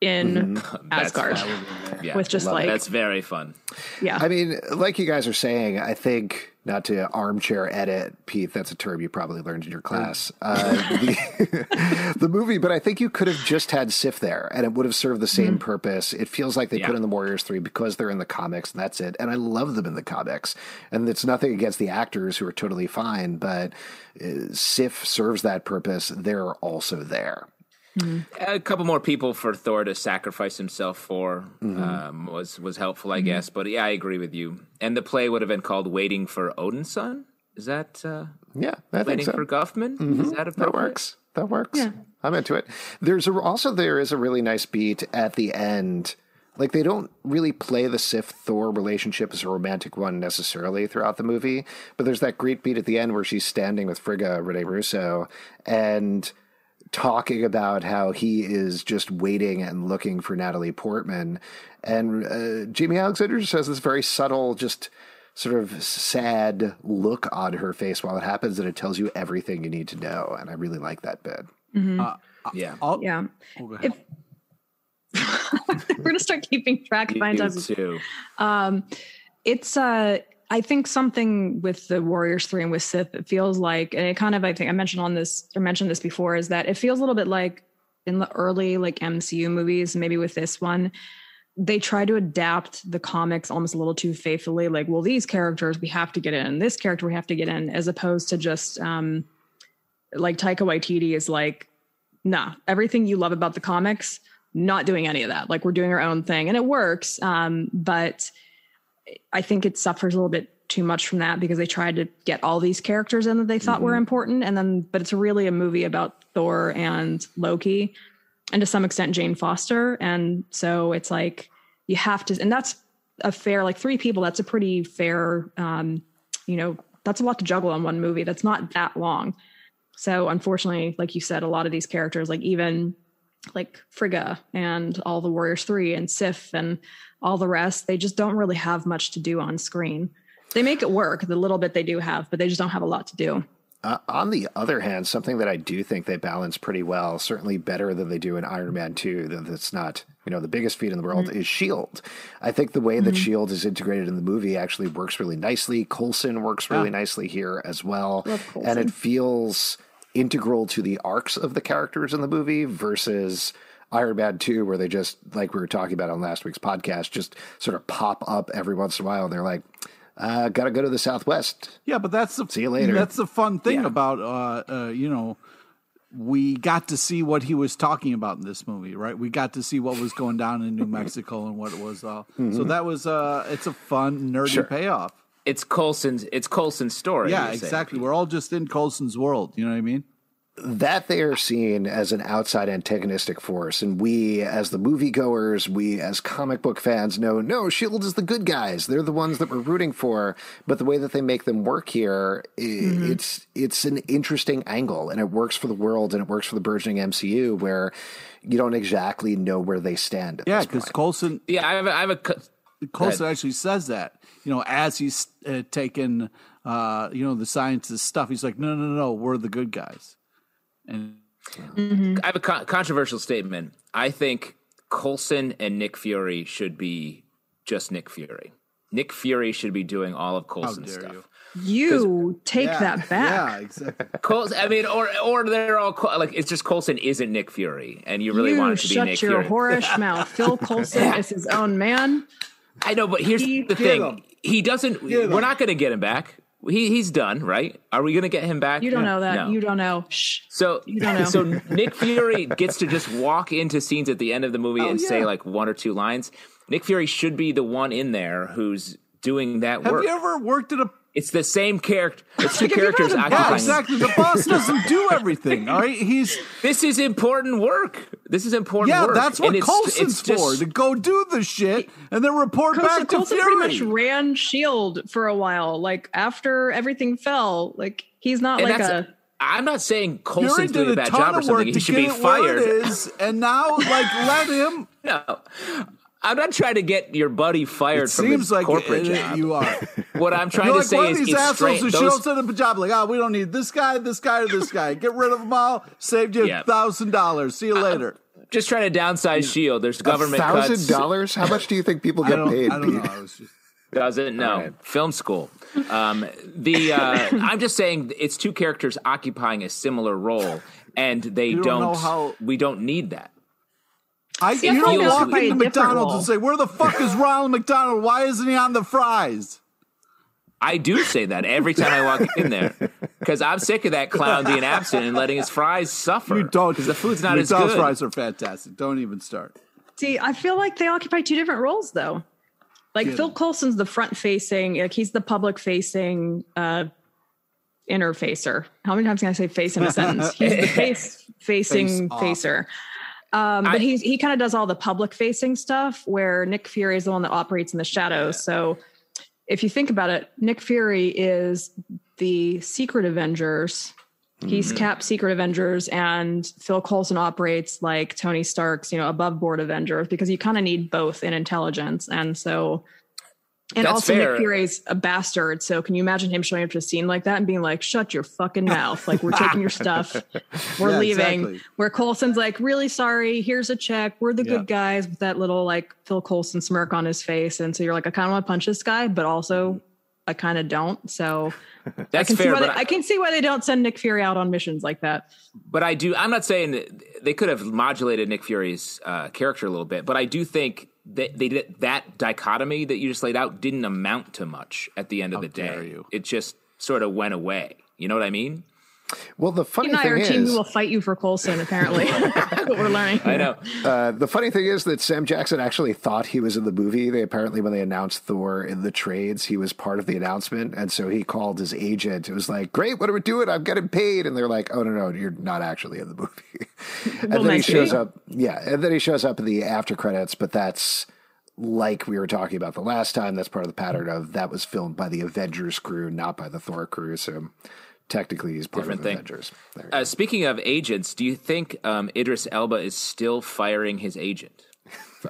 in That's Asgard fun. Yeah. with just like That's very fun. yeah. I mean, like you guys are saying, I think not to armchair edit, Pete. That's a term you probably learned in your class. Uh, the, the movie, but I think you could have just had Sif there, and it would have served the same purpose. It feels like they Yeah. put in the Warriors three because they're in the comics, and that's it. And I love them in the comics, and it's nothing against the actors who are totally fine, but uh, Sif serves that purpose. They're also there. A couple more people for Thor to sacrifice himself for Mm-hmm. um, was was helpful, I guess. But yeah, I agree with you. And the play would have been called "Waiting for Odin's Son." Is that uh, Yeah, I think waiting so. for Guffman? Is that a That works. That works. I'm into it. There's a, also there is a really nice beat at the end. Like they don't really play the Sif Thor relationship as a romantic one necessarily throughout the movie, but there's that great beat at the end where she's standing with Frigga Rene Russo and talking about how he is just waiting and looking for Natalie Portman, and uh, Jaimie Alexander just has this very subtle, just sort of sad look on her face while it happens, and it tells you everything you need to know. And I really like that bit. Yeah, I'll- yeah. oh, go ahead. We're gonna start keeping track. you Find do too. Um, it's uh, I think something with the Warriors three and with Sif, it feels like, and it kind of, I think I mentioned on this or mentioned this before, is that it feels a little bit like in the early like MCU movies, maybe with this one, they try to adapt the comics almost a little too faithfully. Like, well, these characters we have to get in, this character we have to get in, as opposed to just um, like Taika Waititi is like, nah, everything you love about the comics, not doing any of that. Like we're doing our own thing, and it works. Um, but I think it suffers a little bit too much from that because they tried to get all these characters in that they thought were important, and then but it's really a movie about Thor and Loki, and to some extent Jane Foster, and so it's like you have to, and that's a fair like three people. That's a pretty fair, um, you know, that's a lot to juggle on one movie. That's not that long. So unfortunately, like you said, a lot of these characters, like even like Frigga and all the Warriors Three and Sif and all the rest, they just don't really have much to do on screen. They make it work, the little bit they do have, but they just don't have a lot to do. Uh, on the other hand, something that I do think they balance pretty well, certainly better than they do in Iron Man 2, that that's not, you know, the biggest feat in the world is S.H.I.E.L.D. I think the way that S.H.I.E.L.D. is integrated in the movie actually works really nicely. Coulson works really nicely here as well. And it feels integral to the arcs of the characters in the movie versus Iron Man 2, where they just, like we were talking about on last week's podcast, just sort of pop up every once in a while and they're like, uh, gotta go to the Southwest. Yeah, but that's the See you later. That's the fun thing Yeah. about uh, uh, you know, we got to see what he was talking about in this movie, right? We got to see what was going down in New Mexico and what it was all. So that was uh, it's a fun nerdy Sure. payoff. It's Coulson's. It's Coulson's story. Yeah, you're saying, exactly. Pete. We're all just in Coulson's world. You know what I mean? that they are seen as an outside antagonistic force, and we, as the moviegoers, we as comic book fans, know no, Shield is the good guys. They're the ones that we're rooting for. But the way that they make them work here, mm-hmm. it's it's an interesting angle, and it works for the world, and it works for the burgeoning MCU, where you don't exactly know where they stand. yeah, because Coulson. Yeah, I have a, I have a. Coulson actually says that you know as he's uh, taken uh, you know the scientist stuff, he's like, no, no, no, no we're the good guys. And mm-hmm. I have a con- controversial statement. I think Coulson and Nick Fury should be just Nick Fury. Nick Fury should be doing all of Coulson's stuff. You? You take yeah, that back. Yeah, exactly. Coulson, I mean, or or they're all like it's just Coulson isn't Nick Fury, and you really you want it to be Nick Fury. Shut your whorish mouth. Phil Coulson is his own man. I know, but here's he, the thing: him. He doesn't. We're not going to get him back. He he's done, right? Are we going to get him back? You don't know that. No. You don't know. Shh. So you don't know. So Nick Fury gets to just walk into scenes at the end of the movie oh, and yeah. say like one or two lines. Nick Fury should be the one in there who's doing that Have work. Have you ever worked at a it's the same character. It's two characters occupying. Yeah, exactly. The boss doesn't do everything. All right, he's. This is important work. This is important. Yeah, work. that's what Coulson's for to go do the shit and then report Coulson, back to Coulson Fury. pretty much ran Shield for a while. Like after everything fell, like he's not and like a. I'm not saying Coulson's doing a bad job or something. He should be fired. Is, and now, like, let him. No, I'm not trying to get your buddy fired it from seems his like corporate it, job. You are. What I'm trying You're to like say one is, of these assholes who those... shows up at a job like, oh, we don't need this guy, this guy, or this guy. Get rid of them all. Saved you a thousand dollars. See you later. just trying to downsize Shield. There's government thousand dollars. How much do you think people get paid? I don't know. Just... Doesn't know. Right. Film school. Um, the uh, I'm just saying it's two characters occupying a similar role, and they don't. don't how... We don't need that. I See, you don't walk into McDonald's and say, "Where the fuck is Ronald McDonald? Why isn't he on the fries?" I do say that every time I walk in there because I'm sick of that clown being absent and letting his fries suffer. You don't because the food's not McDonald's as good. fries are fantastic. Don't even start. See, I feel like they occupy two different roles though. Like Phil Coulson's the front facing, like he's the public facing uh interfacer. How many times can I say face in a sentence? He's the face facing face facer. Um, but I, he's he kind of does all the public facing stuff where Nick Fury is the one that operates in the shadows. Yeah. So if you think about it, Nick Fury is the secret Avengers. He's mm-hmm. Cap Secret Avengers, and Phil Coulson operates like Tony Stark's, you know, above board Avengers because you kind of need both in intelligence. And so and That's also, fair. Nick Fury's a bastard. So, can you imagine him showing up to a scene like that and being like, "Shut your fucking mouth! Like, we're taking your stuff, we're yeah, leaving." Exactly. Where Coulson's like, "Really sorry. Here's a check. We're the yeah. good guys." With that little like Phil Coulson smirk on his face, and so you're like, "I kind of want to punch this guy, but also I kind of don't." So, That's I can fair. See why they, I, I can see why they don't send Nick Fury out on missions like that. But I do. I'm not saying that they could have modulated Nick Fury's uh, character a little bit, but I do think they, they that dichotomy that you just laid out didn't amount to much at the end of How the day. You. It just sort of went away. You know what I mean? Well, the funny you and thing are is, a team who will fight you for Coulson. Apparently, we're learning. I know. Uh, the funny thing is that Sam Jackson actually thought he was in the movie. They apparently, when they announced Thor in the trades, he was part of the announcement, and so he called his agent. It was like, "Great, what are we doing? I'm getting paid." And they're like, "Oh no, no, you're not actually in the movie." and well, then he shows up. Yeah, and then he shows up in the after credits, but that's like we were talking about the last time, that's part of the pattern of that was filmed by the Avengers crew, not by the Thor crew. So technically, he's part Different of the Avengers. Uh, speaking of agents, do you think um, Idris Elba is still firing his agent?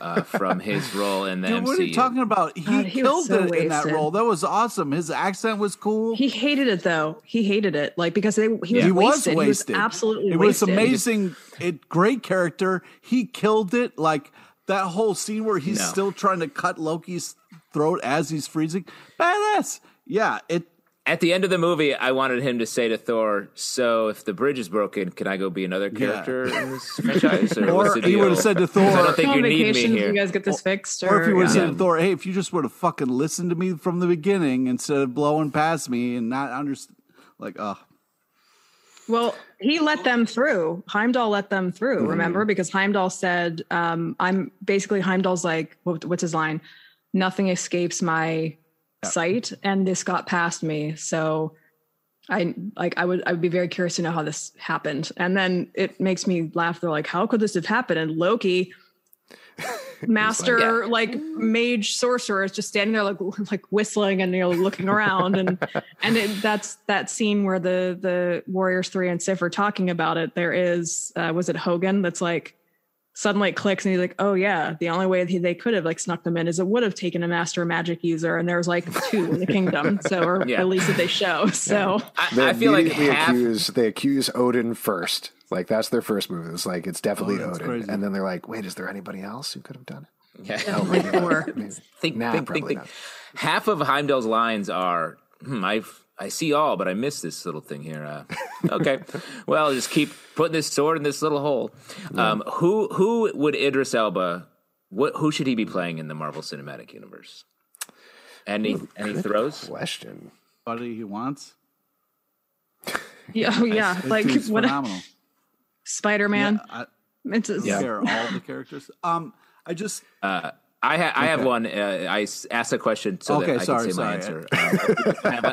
Uh, from his role in the Dude, MCU. What are you talking about? He, God, he killed so it wasted. in that role. That was awesome. His accent was cool. He hated it though. He hated it, like because they, he, yeah. was he, wasted. was wasted. He was absolutely. It wasted. was amazing. It great character. He killed it. Like that whole scene where he's no. still trying to cut Loki's throat as he's freezing. Badass. Yeah, it at the end of the movie, I wanted him to say to Thor, "So if the bridge is broken, can I go be another character yeah. in this franchise?" Or, or he would have said to Thor, "I don't think you need me here." You guys get this fixed, or, or if he would have yeah. said to Thor, "Hey, if you just would have fucking listened to me from the beginning instead of blowing past me and not understand, like, oh." Well, he let them through. Heimdall let them through. Mm-hmm. Remember, because Heimdall said, um, "I'm basically Heimdall's like, what, what's his line? Nothing escapes my sight, and this got past me." So, I like I would I would be very curious to know how this happened. And then it makes me laugh. They're like, how could this have happened? And Loki, master like, mage sorcerer, is just standing there like like whistling and you know looking around and and it, that's that scene where the the Warriors three and Sif are talking about it. There is uh, was it Hogun that's like suddenly it clicks and he's like, oh yeah, the only way they could have like snuck them in is it would have taken a master magic user, and there's like two in the kingdom, so or Yeah. at least that they show. So They I, I feel like immediately half. accuse they accuse Odin first. Like that's their first move. It's like it's definitely Oh, Odin, crazy. and then they're like, "Wait, is there anybody else who could have done it?" Yeah. like Thor. Maybe. think, Nah, think, probably think, think. Half of Heimdall's lines are, hmm, I I see all, but I miss this little thing here. Uh, okay, well, just keep putting this sword in this little hole. Um, who who would Idris Elba? What who should he be playing in the Marvel Cinematic Universe? Any any throws? Question. Buddy, he wants. yeah, oh, yeah, This like dude's what phenomenal. Spider Man. I, It's a, I care all the characters. Um, I just Uh, I ha- I have one. Uh, I s- asked a question so Okay, that I sorry, can say my answer. Um,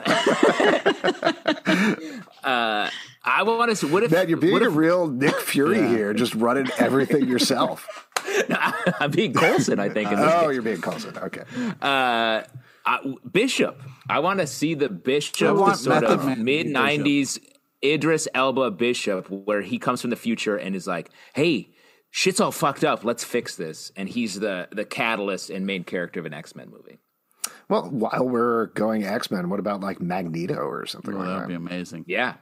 uh, I want to. see What if? Matt, you're being what a real Nick Fury here, just running everything yourself. I'm being Coulson. I think. In this Oh, case. you're being Coulson. Okay. uh, I, Bishop. I want to see the Bishop, the sort of Man to be mid '90s Idris Elba Bishop, where he comes from the future and is like, "Hey, shit's all fucked up. Let's fix this." And he's the the catalyst and main character of an X Men movie. Well, while we're going X Men, what about like Magneto or something well, like that'd that? be amazing. Yeah.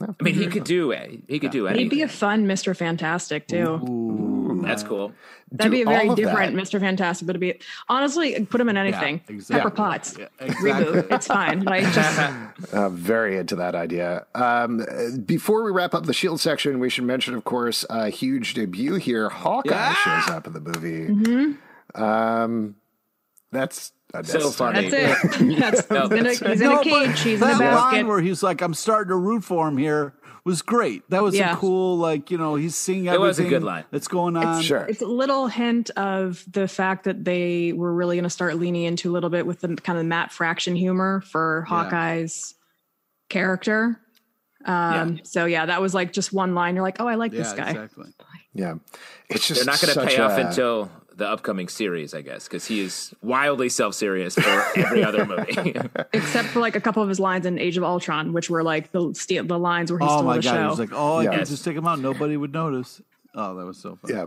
I mean, he mm-hmm. could do it. He could do it. he'd be a fun Mr. Fantastic too. That's cool. That'd be a very different that. Mr. Fantastic, but it'd be honestly put him in anything. exactly. Pepper Potts. Yeah, exactly. Reboot. It's fine. Like just Uh, very into that idea. Um, uh, before we wrap up the Shield section, we should mention, of course, a huge debut here. Hawkeye Yeah! shows up in the movie. Mm-hmm. Um, that's So funny. that's it. That's No, he's in a, that's- he's in a cage. He's in a that line basket. where he's like, "I'm starting to root for him here." Was great. That was Yeah. a cool, like you know, he's seeing everything. It was a everything good line. that's going on. Sure. It's a little hint of the fact that they were really going to start leaning into a little bit with the kind of Matt Fraction humor for Hawkeye's character. Um, So yeah, that was like just one line. You're like, oh, I like Yeah, this guy. exactly. Yeah. It's just They're not going to such pay off until the upcoming series, I guess, because he is wildly self serious for every other movie. Except for like a couple of his lines in Age of Ultron, which were like the steal the lines where he Oh stole my the god! show. He was like, "Oh, I Yeah. could just take him out. Nobody would notice." Oh, that was so fun. Yeah.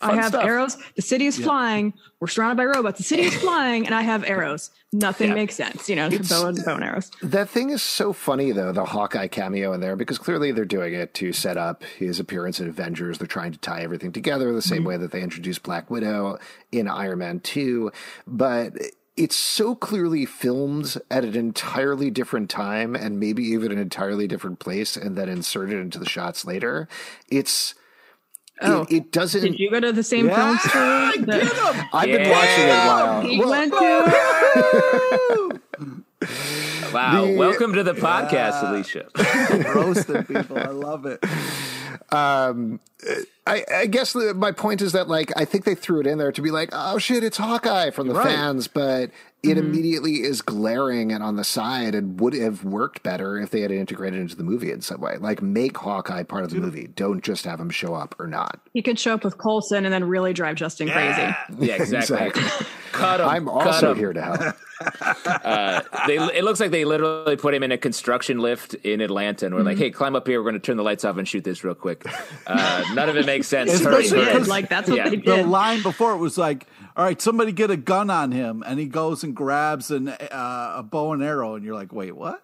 I have stuff. arrows. The city is flying. We're surrounded by robots. The city is flying, and I have arrows. Nothing Yeah. makes sense. You know, bow and, bow and arrows. That thing is so funny, though, the Hawkeye cameo in there, because clearly they're doing it to set up his appearance in Avengers. They're trying to tie everything together the same mm-hmm. way that they introduced Black Widow in Iron Man 2. But it's so clearly filmed at an entirely different time and maybe even an entirely different place and then inserted into the shots later. It's. Oh. it, it doesn't. Did you go to the same film school? that I've been watching it a while. he Well, went to? wow. The- Welcome to the podcast, Alicia. Roasting people. I love it. Um, I, I guess the, my point is that like I think they threw it in there to be like, oh shit, it's Hawkeye from the Right. fans, but it mm-hmm. immediately is glaring and on the side and would have worked better if they had integrated into the movie in some way. Like make Hawkeye part of the movie. Don't just have him show up or not. He could show up with Coulson and then really drive Justin crazy. Yeah, exactly. Exactly. Cut him. I'm cut also him. here to help. Uh, they, it looks like they literally put him in a construction lift in Atlanta and we're like, mm-hmm. hey, climb up here. We're going to turn the lights off and shoot this real quick. Uh, none of it makes sense. Especially Hurry, hurry. because- Like that's what Yeah. they The line before it was like, "All right, somebody get a gun on him," and he goes and grabs an uh, a bow and arrow, and you're like, "Wait, what?"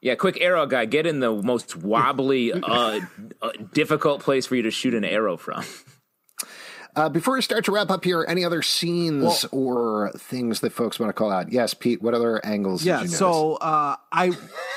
Yeah, quick arrow guy. Get in the most wobbly, uh, uh, difficult place for you to shoot an arrow from. Uh, before we start to wrap up here, any other scenes or things that folks want to call out? Yes, Pete. What other angles? Yeah. Did you? So uh, I,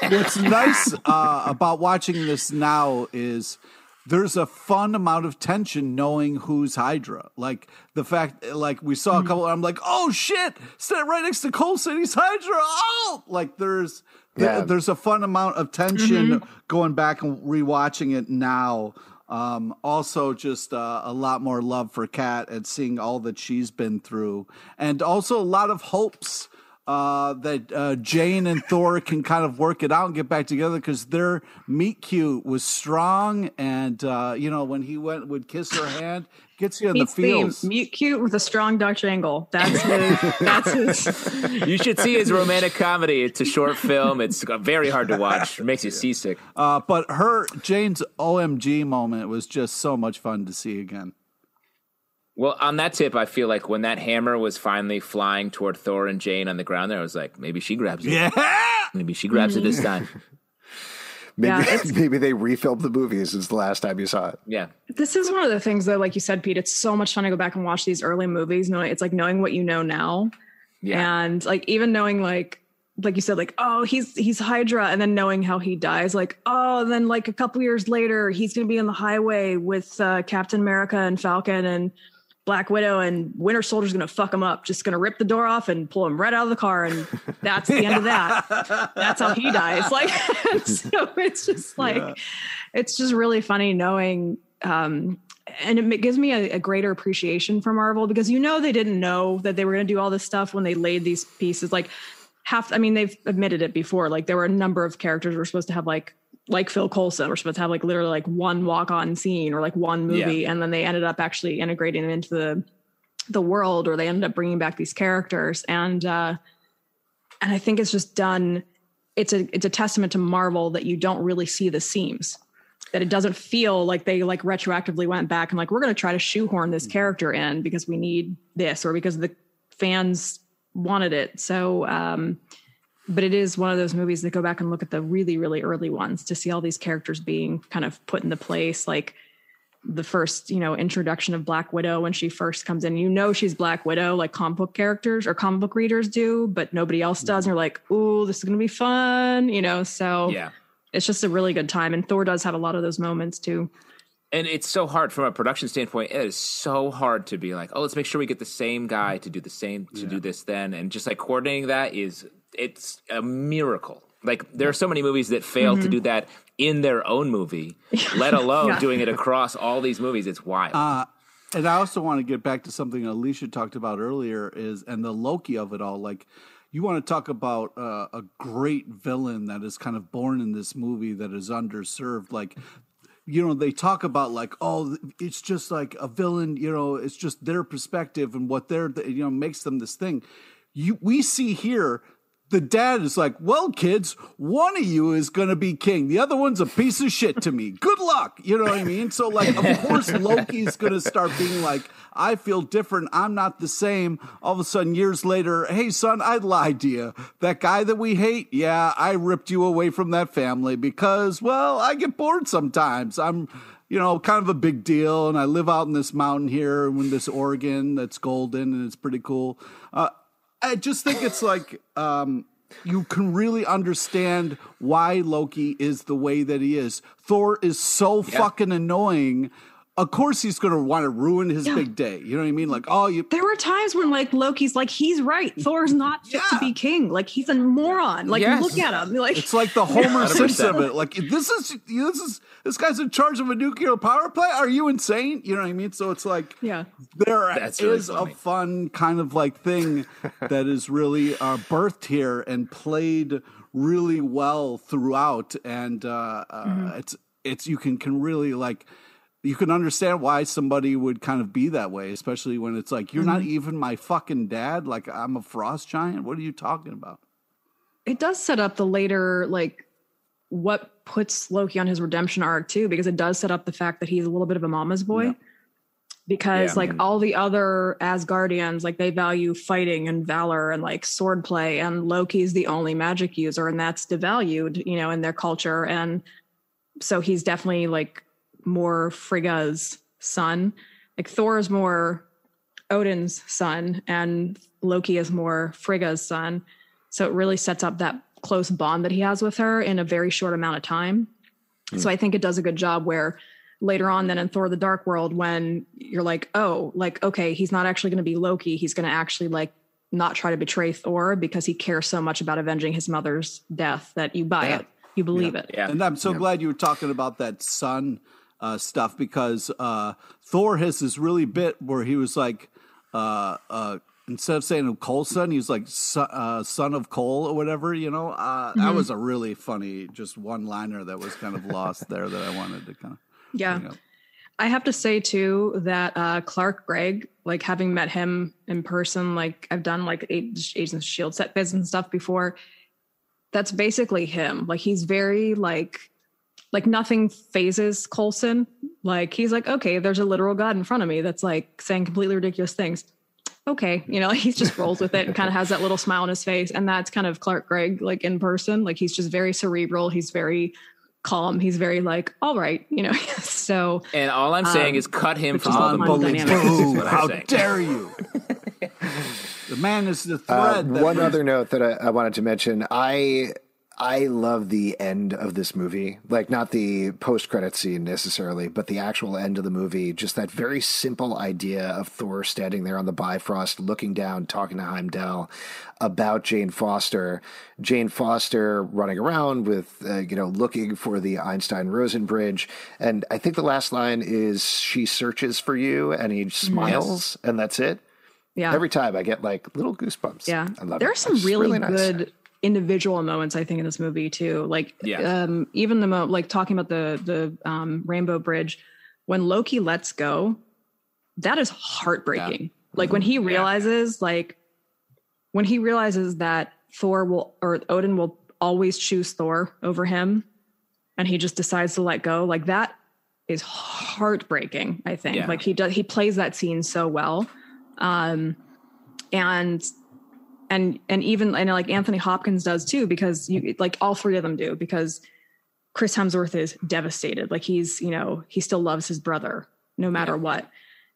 what's nice uh, about watching this now is there's a fun amount of tension knowing who's Hydra. Like the fact, like we saw a couple. I'm like, oh shit, stand right next to Coulson. He's Hydra. Oh, like there's. Yeah. There's a fun amount of tension going back and rewatching it now. Um, also, just uh, a lot more love for Kat and seeing all that she's been through, and also a lot of hopes uh, that uh, Jane and Thor can kind of work it out and get back together because their meet cute was strong. And, uh, you know, when he went, would kiss her hand, gets you in Pete's the feels. theme, mute cute with a strong Dutch angle. That's his. that's his. You should see his romantic comedy. It's a short film. It's very hard to watch. It makes you seasick. Uh, but her, Jane's OMG moment was just so much fun to see again. Well, on that tip, I feel like when that hammer was finally flying toward Thor and Jane on the ground, there I was like, maybe she grabs it. Yeah. Maybe she grabs it this time. Maybe, Yeah, it's- maybe they refilmed the movie since the last time you saw it. Yeah. This is one of the things that, like you said, Pete, it's so much fun to go back and watch these early movies. Knowing it's like knowing what you know now, Yeah. and like even knowing like like you said, like oh he's he's Hydra, and then knowing how he dies, like oh then like a couple years later he's gonna be on the highway with uh, Captain America and Falcon and Black Widow, and Winter Soldier's gonna fuck him up, just gonna rip the door off and pull him right out of the car, and that's the end of that. That's how he dies. Like so, it's just like it's just really funny knowing um and it gives me a, a greater appreciation for Marvel because you know they didn't know that they were going to do all this stuff when they laid these pieces. Like half, I mean, they've admitted it before. Like there were a number of characters were supposed to have like like Phil Coulson were supposed to have like literally like one walk on scene or like one movie, and then they ended up actually integrating them into the the world, or they ended up bringing back these characters, and uh, and I think it's just done. It's a it's a testament to Marvel that you don't really see the seams that it doesn't feel like they like retroactively went back and like we're going to try to shoehorn this character in because we need this or because the fans wanted it. So um but it is one of those movies that go back and look at the really really early ones to see all these characters being kind of put into place. Like the first you know introduction of black widow when she first comes in. You know she's black widow like comic book characters or comic book readers do but nobody else does. Mm-hmm. And you're like ooh this is going to be fun you know? So Yeah. it's just a really good time. And thor does have a lot of those moments too. And it's so hard from a production standpoint. It is so hard to be like, oh, let's make sure we get the same guy to do the same to do this then, and just like coordinating that is it's a miracle. Like there are so many movies that fail to do that in their own movie, let alone Yeah. doing it across all these movies. It's wild. Uh, and I also want to get back to something Alicia talked about earlier is and the Loki of it all. Like you want to talk about uh, a great villain that is kind of born in this movie that is underserved. Like you know they talk about like oh it's just like a villain you know it's just their perspective and what they're you know makes them this thing you we see here the dad is like, well, kids, one of you is going to be king. The other one's a piece of shit to me. Good luck. You know what I mean? So, like, of course, Loki's going to start being like, I feel different. I'm not the same. All of a sudden, years later, hey, son, I lied to you. That guy that we hate, yeah, I ripped you away from that family because, well, I get bored sometimes. I'm, you know, kind of a big deal. And I live out in this mountain here in this Oregon that's golden and it's pretty cool. Uh, I just think it's like um, you can really understand why Loki is the way that he is. Thor is so fucking annoying. Of course, he's going to want to ruin his big day. You know what I mean? Like, oh, you. there were times when like loki's like he's right thor's not fit to be king like he's a moron like Yes. look at him like It's like the Homer Simpson of it. Like this is this is this guy's in charge of a nuclear power plant. Are you insane? You know what I mean? So it's like yeah there is That's really a fun kind of like thing that is really uh, birthed here and played really well throughout, and uh, uh, Mm-hmm. it's it's you can can really like you can understand why somebody would kind of be that way, especially when it's like you're Mm-hmm. not even my fucking dad. Like I'm a frost giant. What are you talking about? it does set up the later like what puts loki on his redemption arc too because it does set up the fact that he's a little bit of a mama's boy because Yeah. like all the other asgardians like they value fighting and valor and like swordplay and loki's the only magic user and that's devalued you know in their culture and so he's definitely like more frigga's son like thor is more odin's son and loki is more frigga's son so it really sets up that close bond that he has with her in a very short amount of time. So I think it does a good job where later on then in Thor the Dark World when you're like, oh, like okay, he's not actually going to be Loki, he's going to actually like not try to betray Thor because he cares so much about avenging his mother's death that you buy Yeah. it. You believe it. yeah. And I'm so glad you were talking about that son uh, stuff because uh, Thor has this really bit where he was like, uh, uh, instead of saying Coulson, he's like son, uh, son of Cole or whatever. You know, uh, Mm-hmm. that was a really funny, just one liner that was kind of lost there that I wanted to kind of. Yeah. I have to say too that uh, Clark Gregg, like having met him in person, like I've done like Ag- Agents of Shield set vids and stuff before. That's basically him. Like he's very like, like nothing phases Coulson. Like he's like, okay, there's a literal god in front of me that's like saying completely ridiculous things. Okay, you know, he just rolls with it and kind of has that little smile on his face, and that's kind of Clark Gregg, like in person. Like he's just very cerebral. He's very calm. He's very like, all right, you know. so And all I'm saying is cut him from is all the fun dynamic. This is Boom! what I'm How dare you? the man is the Uh, thread. that one brings- other note that I, I wanted to mention: I I love the end of this movie, like not the post credit scene necessarily, but the actual end of the movie. Just that very simple idea of Thor standing there on the Bifrost, looking down, talking to Heimdall about Jane Foster. Jane Foster running around with, uh, you know, looking for the Einstein Rosen bridge, and I think the last line is "She searches for you," and he smiles, and that's it. yeah, Every time I get like little goosebumps. Yeah. I love there it. are some It's really, nice. good individual moments, I think, in this movie too. Like Yeah. um even the mo like talking about the the um Rainbow Bridge, when Loki lets go, that is heartbreaking. Like when he realizes, like when he realizes that Thor will or Odin will always choose Thor over him, and he just decides to let go, like that is heartbreaking, I think. Yeah. Like he does he plays that scene so well. Um and and and even know like Anthony Hopkins does too because you like all three of them do because Chris Hemsworth is devastated. Like he's you know he still loves his brother no matter what.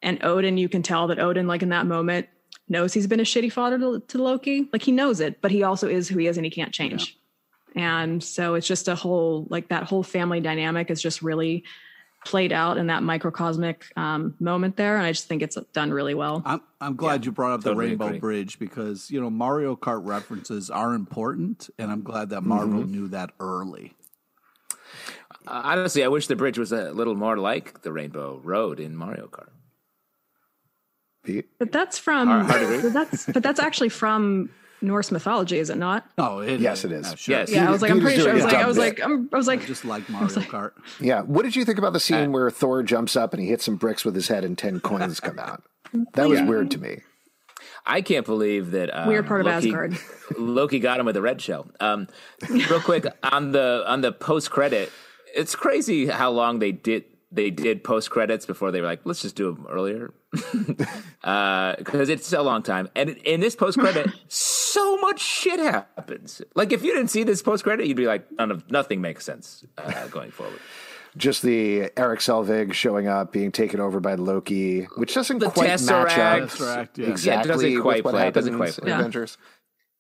And Odin you can tell that Odin like in that moment knows he's been a shitty father to, to Loki. Like he knows it but he also is who he is and he can't change. And so it's just a whole like that whole family dynamic is just really played out in that microcosmic um, moment there and I just think it's done really well I'm I'm glad you brought up the Rainbow agree. Bridge because you know Mario Kart references are important, and I'm glad that Marvel Mm-hmm. knew that early. Uh, honestly, I wish the bridge was a little more like the Rainbow Road in Mario Kart. Pete? But that's from Hard- hard to agree. but that's but that's actually from Norse mythology, is it not? Oh, it Yes, it is. Yeah, sure. Yes. Yeah, I was like, I'm pretty sure. I was like, a I was like, I'm, I was I like, just like Mario Kart. Yeah. What did you think about the Uh, scene where Thor jumps up and he hits some bricks with his head and 10 coins come out? That was weird to me. I can't believe that um, Weird part of Loki, Asgard. Loki got him with a red shell. Um, real quick on the on the post credit, it's crazy how long they did they did post credits before they were like, let's just do them earlier because it's a long time. And in this post credit, so much shit happens. Like if you didn't see this post credit, you'd be like, none of nothing makes sense uh, going forward. Just the Erik Selvig showing up, being taken over by Loki, which doesn't The quite match up Tesseract. Tesseract, yeah. exactly Yeah, it doesn't quite with what play. It doesn't happens quite in play. Avengers.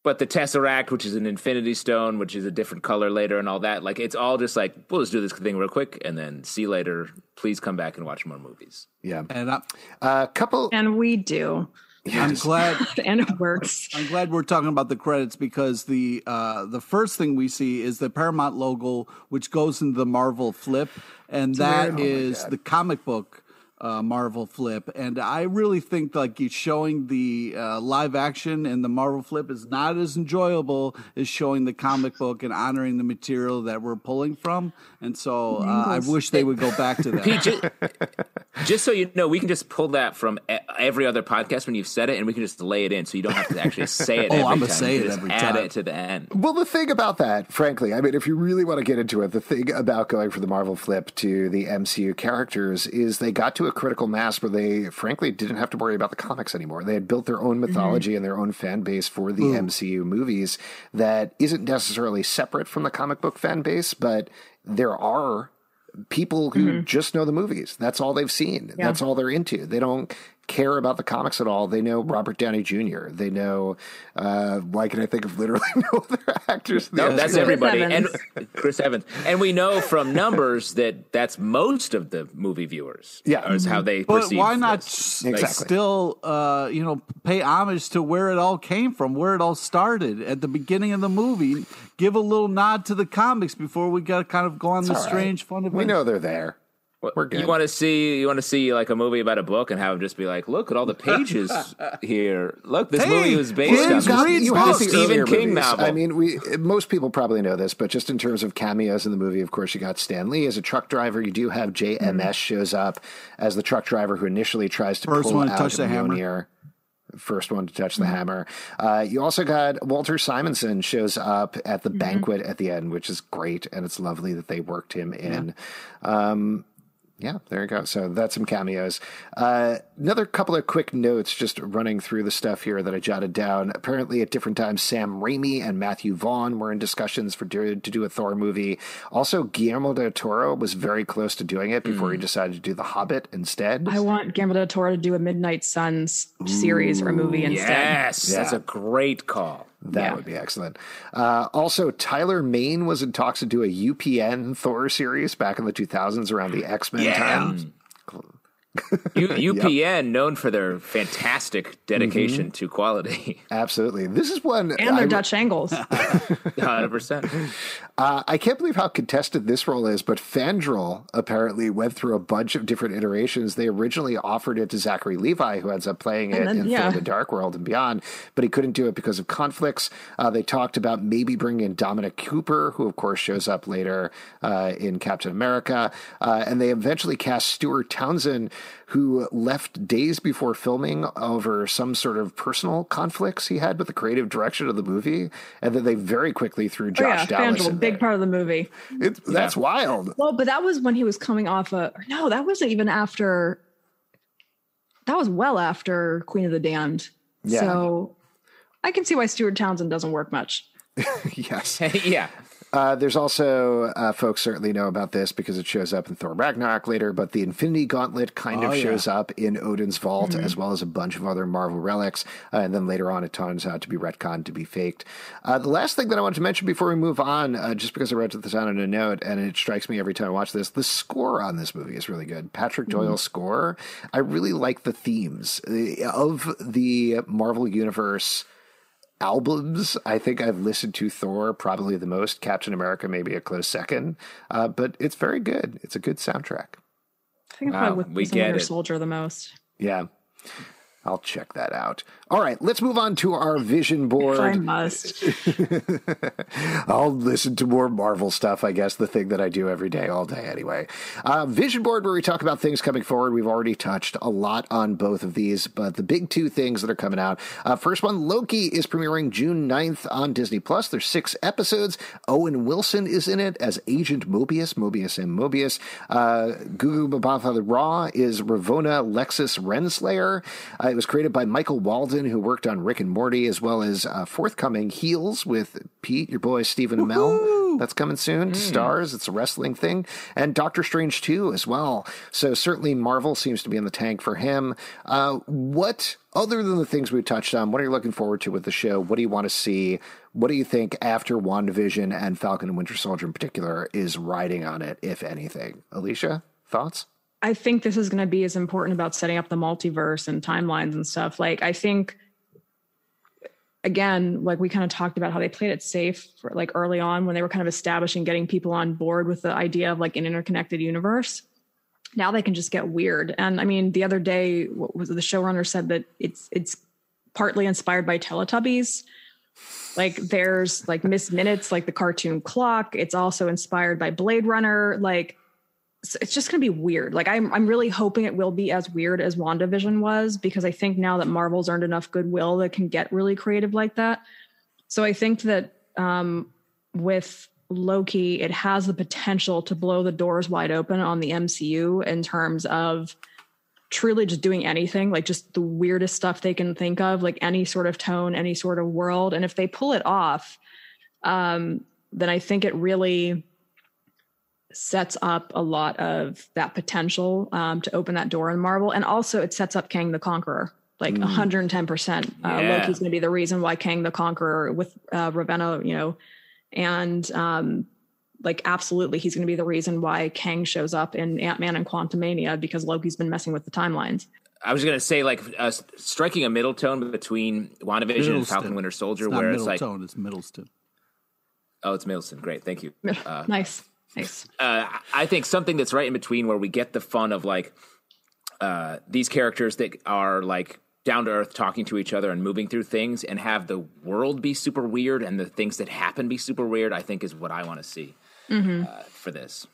But the Tesseract, which is an Infinity Stone, which is a different color later, and all that, like it's all just like we'll just do this thing real quick, and then see you later. Please come back and watch more movies. Yeah. And I'm, A couple. and we do, I'm glad and it works. I'm glad we're talking about the credits because the uh, the first thing we see is the Paramount logo, which goes into the Marvel flip, and that is the comic book uh, Marvel flip. And I really think like it's showing the uh, live action and the Marvel flip is not as enjoyable as showing the comic book and honoring the material that we're pulling from. And so uh, I wish they would go back to that. Pete, just, just so you know, we can just pull that from e- every other podcast when you've said it, and we can just lay it in, so you don't have to actually say it. Oh, every I'ma time. say You it just every add time. it to the end. Well, the thing about that, frankly, I mean, if you really want to get into it, the thing about going from the Marvel flip to the MCU characters is they got to a critical mass where they, frankly, didn't have to worry about the comics anymore. They had built their own mm-hmm. mythology and their own fan base for the MCU movies that isn't necessarily separate from the comic book fan base, but there are people who mm-hmm. just know the movies. That's all they've seen. That's all they're into. They don't care about the comics at all. They know Robert Downey Jr. They know, uh, why can I think of literally no other actors? No, that's MCU? everybody, Evans. and Chris Evans, and we know from numbers that that's most of the movie viewers. Yeah. is how they. But perceive why not this. s- Exactly. still, uh, you know, pay homage to where it all came from, where it all started at the beginning of the movie? Give a little nod to the comics before we got to kind of go on the All right. strange fun of We know they're there. We're good. You want to see you want to see like a movie about a book and have him just be like, look at all the pages here. Look, this Hey, movie was based on you've got- this, you this the Stephen King movies. novel. I mean, we most people probably know this, but just in terms of cameos in the movie, of course, you got Stan Lee as a truck driver. You do have JMS shows up as the truck driver who initially tries to First pull one to out touch the hammer. First one to touch the hammer. Uh, you also got Walter Simonson shows up at the banquet at the end, which is great, and it's lovely that they worked him in. Um, yeah, there you go. So that's some cameos. Uh, another couple of quick notes, just running through the stuff here that I jotted down. Apparently, at different times, Sam Raimi and Matthew Vaughn were in discussions for do, to do a Thor movie. Also, Guillermo del Toro was very close to doing it before he decided to do The Hobbit instead. I want Guillermo del Toro to do a Midnight Suns series or movie instead. yes, that's a great call. That Yeah. would be excellent. Uh, also, Tyler Mane was in talks to do a UPN Thor series back in the 2000s around the X Men time. U- UPN known for their fantastic dedication to quality. Absolutely. This is one. And their I- Dutch angles. 100%. Uh, I can't believe how contested this role is, but Fandral apparently went through a bunch of different iterations. They originally offered it to Zachary Levi, who ends up playing it then- in yeah. Thor: The Dark World and beyond, but he couldn't do it because of conflicts. Uh, they talked about maybe bringing in Dominic Cooper, who of course shows up later uh, in Captain America, uh, and they eventually cast Stuart Townsend, who left days before filming over some sort of personal conflicts he had with the creative direction of the movie, and then they very quickly threw Oh, Josh yeah, Dallas Fangel, in big there. part of the movie. It's, That's wild. Well, but that was when he was coming off a. No, that wasn't even after. That was well after Queen of the Damned. Yeah. So I can see why Stuart Townsend doesn't work much. yes. yeah. Uh, there's also uh, folks certainly know about this because it shows up in Thor Ragnarok later, but the Infinity Gauntlet kind of Oh, yeah. shows up in Odin's vault as well as a bunch of other Marvel relics, uh, and then later on it turns out to be retconned to be faked. Uh, the last thing that I wanted to mention before we move on, uh, just because I wrote this down in a note, and it strikes me every time I watch this, the score on this movie is really good. Patrick Doyle's score, I really like the themes of the Marvel Universe albums I think I've listened to Thor probably the most. Captain America maybe a close second, uh, but it's very good. It's a good soundtrack. I think Wow, probably with we get Winter. Soldier the most. Yeah. I'll check that out. All right, let's move on to our vision board. I must. I'll listen to more Marvel stuff, I guess, the thing that I do every day, all day anyway. Uh, Vision Board, where we talk about things coming forward. We've already touched a lot on both of these, but the big two things that are coming out. Uh, first one, Loki is premiering June 9th on Disney Plus. There's six episodes. Owen Wilson is in it as Agent Mobius, Mobius and Mobius. Uh, Gugu Mbatha Raw is Ravonna Lexus Renslayer. Uh, it was created by Michael Waldron, who worked on Rick and Morty, as well as uh, forthcoming Heels with Pete, your boy Stephen Amell. That's coming soon. Stars, it's a wrestling thing. And Doctor Strange 2 as well. So certainly Marvel seems to be in the tank for him. Uh, what, other than the things we touched on, what are you looking forward to with the show? What do you want to see? What do you think after WandaVision and Falcon and Winter Soldier in particular is riding on it, if anything? Alisha, thoughts? I think this is going to be as important about setting up the multiverse and timelines and stuff. Like, I think, again, like we kind of talked about how they played it safe for like early on when they were kind of establishing getting people on board with the idea of like an interconnected universe. Now they can just get weird. And I mean, the other day, what was it, the showrunner said that it's it's partly inspired by Teletubbies. Like there's like Miss Minutes, like the cartoon clock. It's also inspired by Blade Runner. Like it's- just going to be weird. Like I'm I'm really hoping it will be as weird as WandaVision was because I think now that Marvel's earned enough goodwill that can get really creative like that. So I think that um, with Loki, it has the potential to blow the doors wide open on the MCU in terms of truly just doing anything, like just the weirdest stuff they can think of, like any sort of tone, any sort of world. And if they pull it off, um, then I think it really sets up a lot of that potential um, to open that door in Marvel. And also it sets up Kang the Conqueror. Like 110%. Uh, Yeah. Loki's going to be the reason why Kang the Conqueror with uh, Ravonna, you know, and um, like absolutely he's going to be the reason why Kang shows up in Ant-Man and Quantumania because Loki's been messing with the timelines. I was gonna say like uh, striking a middle tone between WandaVision and Falcon Winter Soldier, It's not where it's like, tone, it's Middleston. oh, it's Middleton. Great, thank you. Uh, nice. Nice. uh, I think something that's right in between where we get the fun of like uh, these characters that are like down to earth talking to each other and moving through things and have the world be super weird and the things that happen be super weird, I think is what I want to see uh, for this.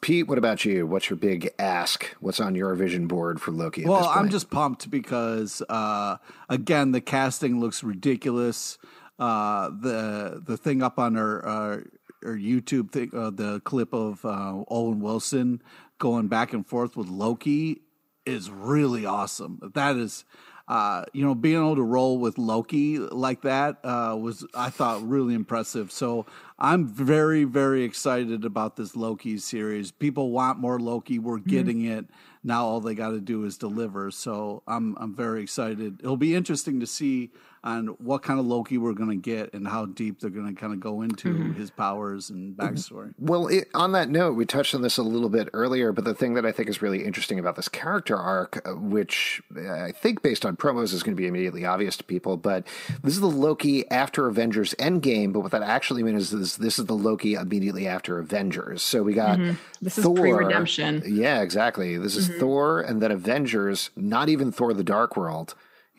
Pete, what about you? What's your big ask? What's on your vision board for Loki? At Well, this point? I'm just pumped because uh, again the casting looks ridiculous. Uh, the the thing up on our our YouTube thing, uh, the clip of uh, Owen Wilson going back and forth with Loki is really awesome. That is. Uh, you know, being able to roll with Loki like that uh, was, I thought, really impressive. So I'm very, very excited about this Loki series. People want more Loki. We're getting it now. All they got to do is deliver. So I'm, I'm very excited. It'll be interesting to see on what kind of Loki we're going to get and how deep they're going to kind of go into mm-hmm. his powers and mm-hmm. backstory. Well, it, on that note, we touched on this a little bit earlier, but the thing that I think is really interesting about this character arc, uh, which uh, I think based on promos is going to be immediately obvious to people, but this is the Loki after Avengers Endgame, but what that actually means is this is the Loki immediately after Avengers. So we got mm-hmm. This is Thor. pre-redemption. Yeah, exactly. This is Thor and then Avengers, not even Thor the Dark World.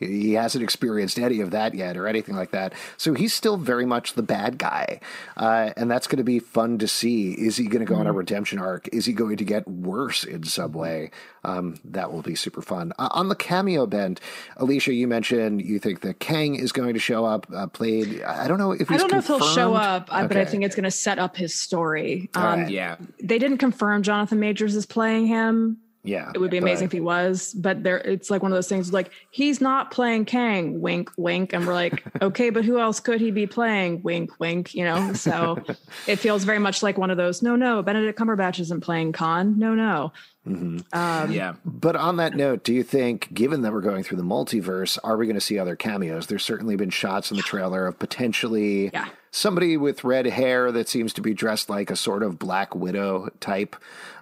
He hasn't experienced any of that yet or anything like that. So he's still very much the bad guy. Uh, and that's going to be fun to see. Is he going to go on a redemption arc? Is he going to get worse in some way? Um, that will be super fun. Uh, on the cameo bend, Alisha, you mentioned you think that Kang is going to show up, uh, played. I don't know if he's going to I don't know if he'll show up, uh, but I think it's going to set up his story. Um, right. Yeah. They didn't confirm Jonathan Majors is playing him. Yeah. It would be but- amazing if he was, but there it's like one of those things like he's not playing Kang, wink, wink. And we're like, okay, but who else could he be playing? Wink, wink, you know? So it feels very much like one of those, no, no, Benedict Cumberbatch isn't playing Khan. No, no. Mm-hmm. Um, yeah. But on that note, do you think, given that we're going through the multiverse, are we going to see other cameos? There's certainly been shots in the trailer of potentially Yeah. Somebody with red hair that seems to be dressed like a sort of Black Widow type.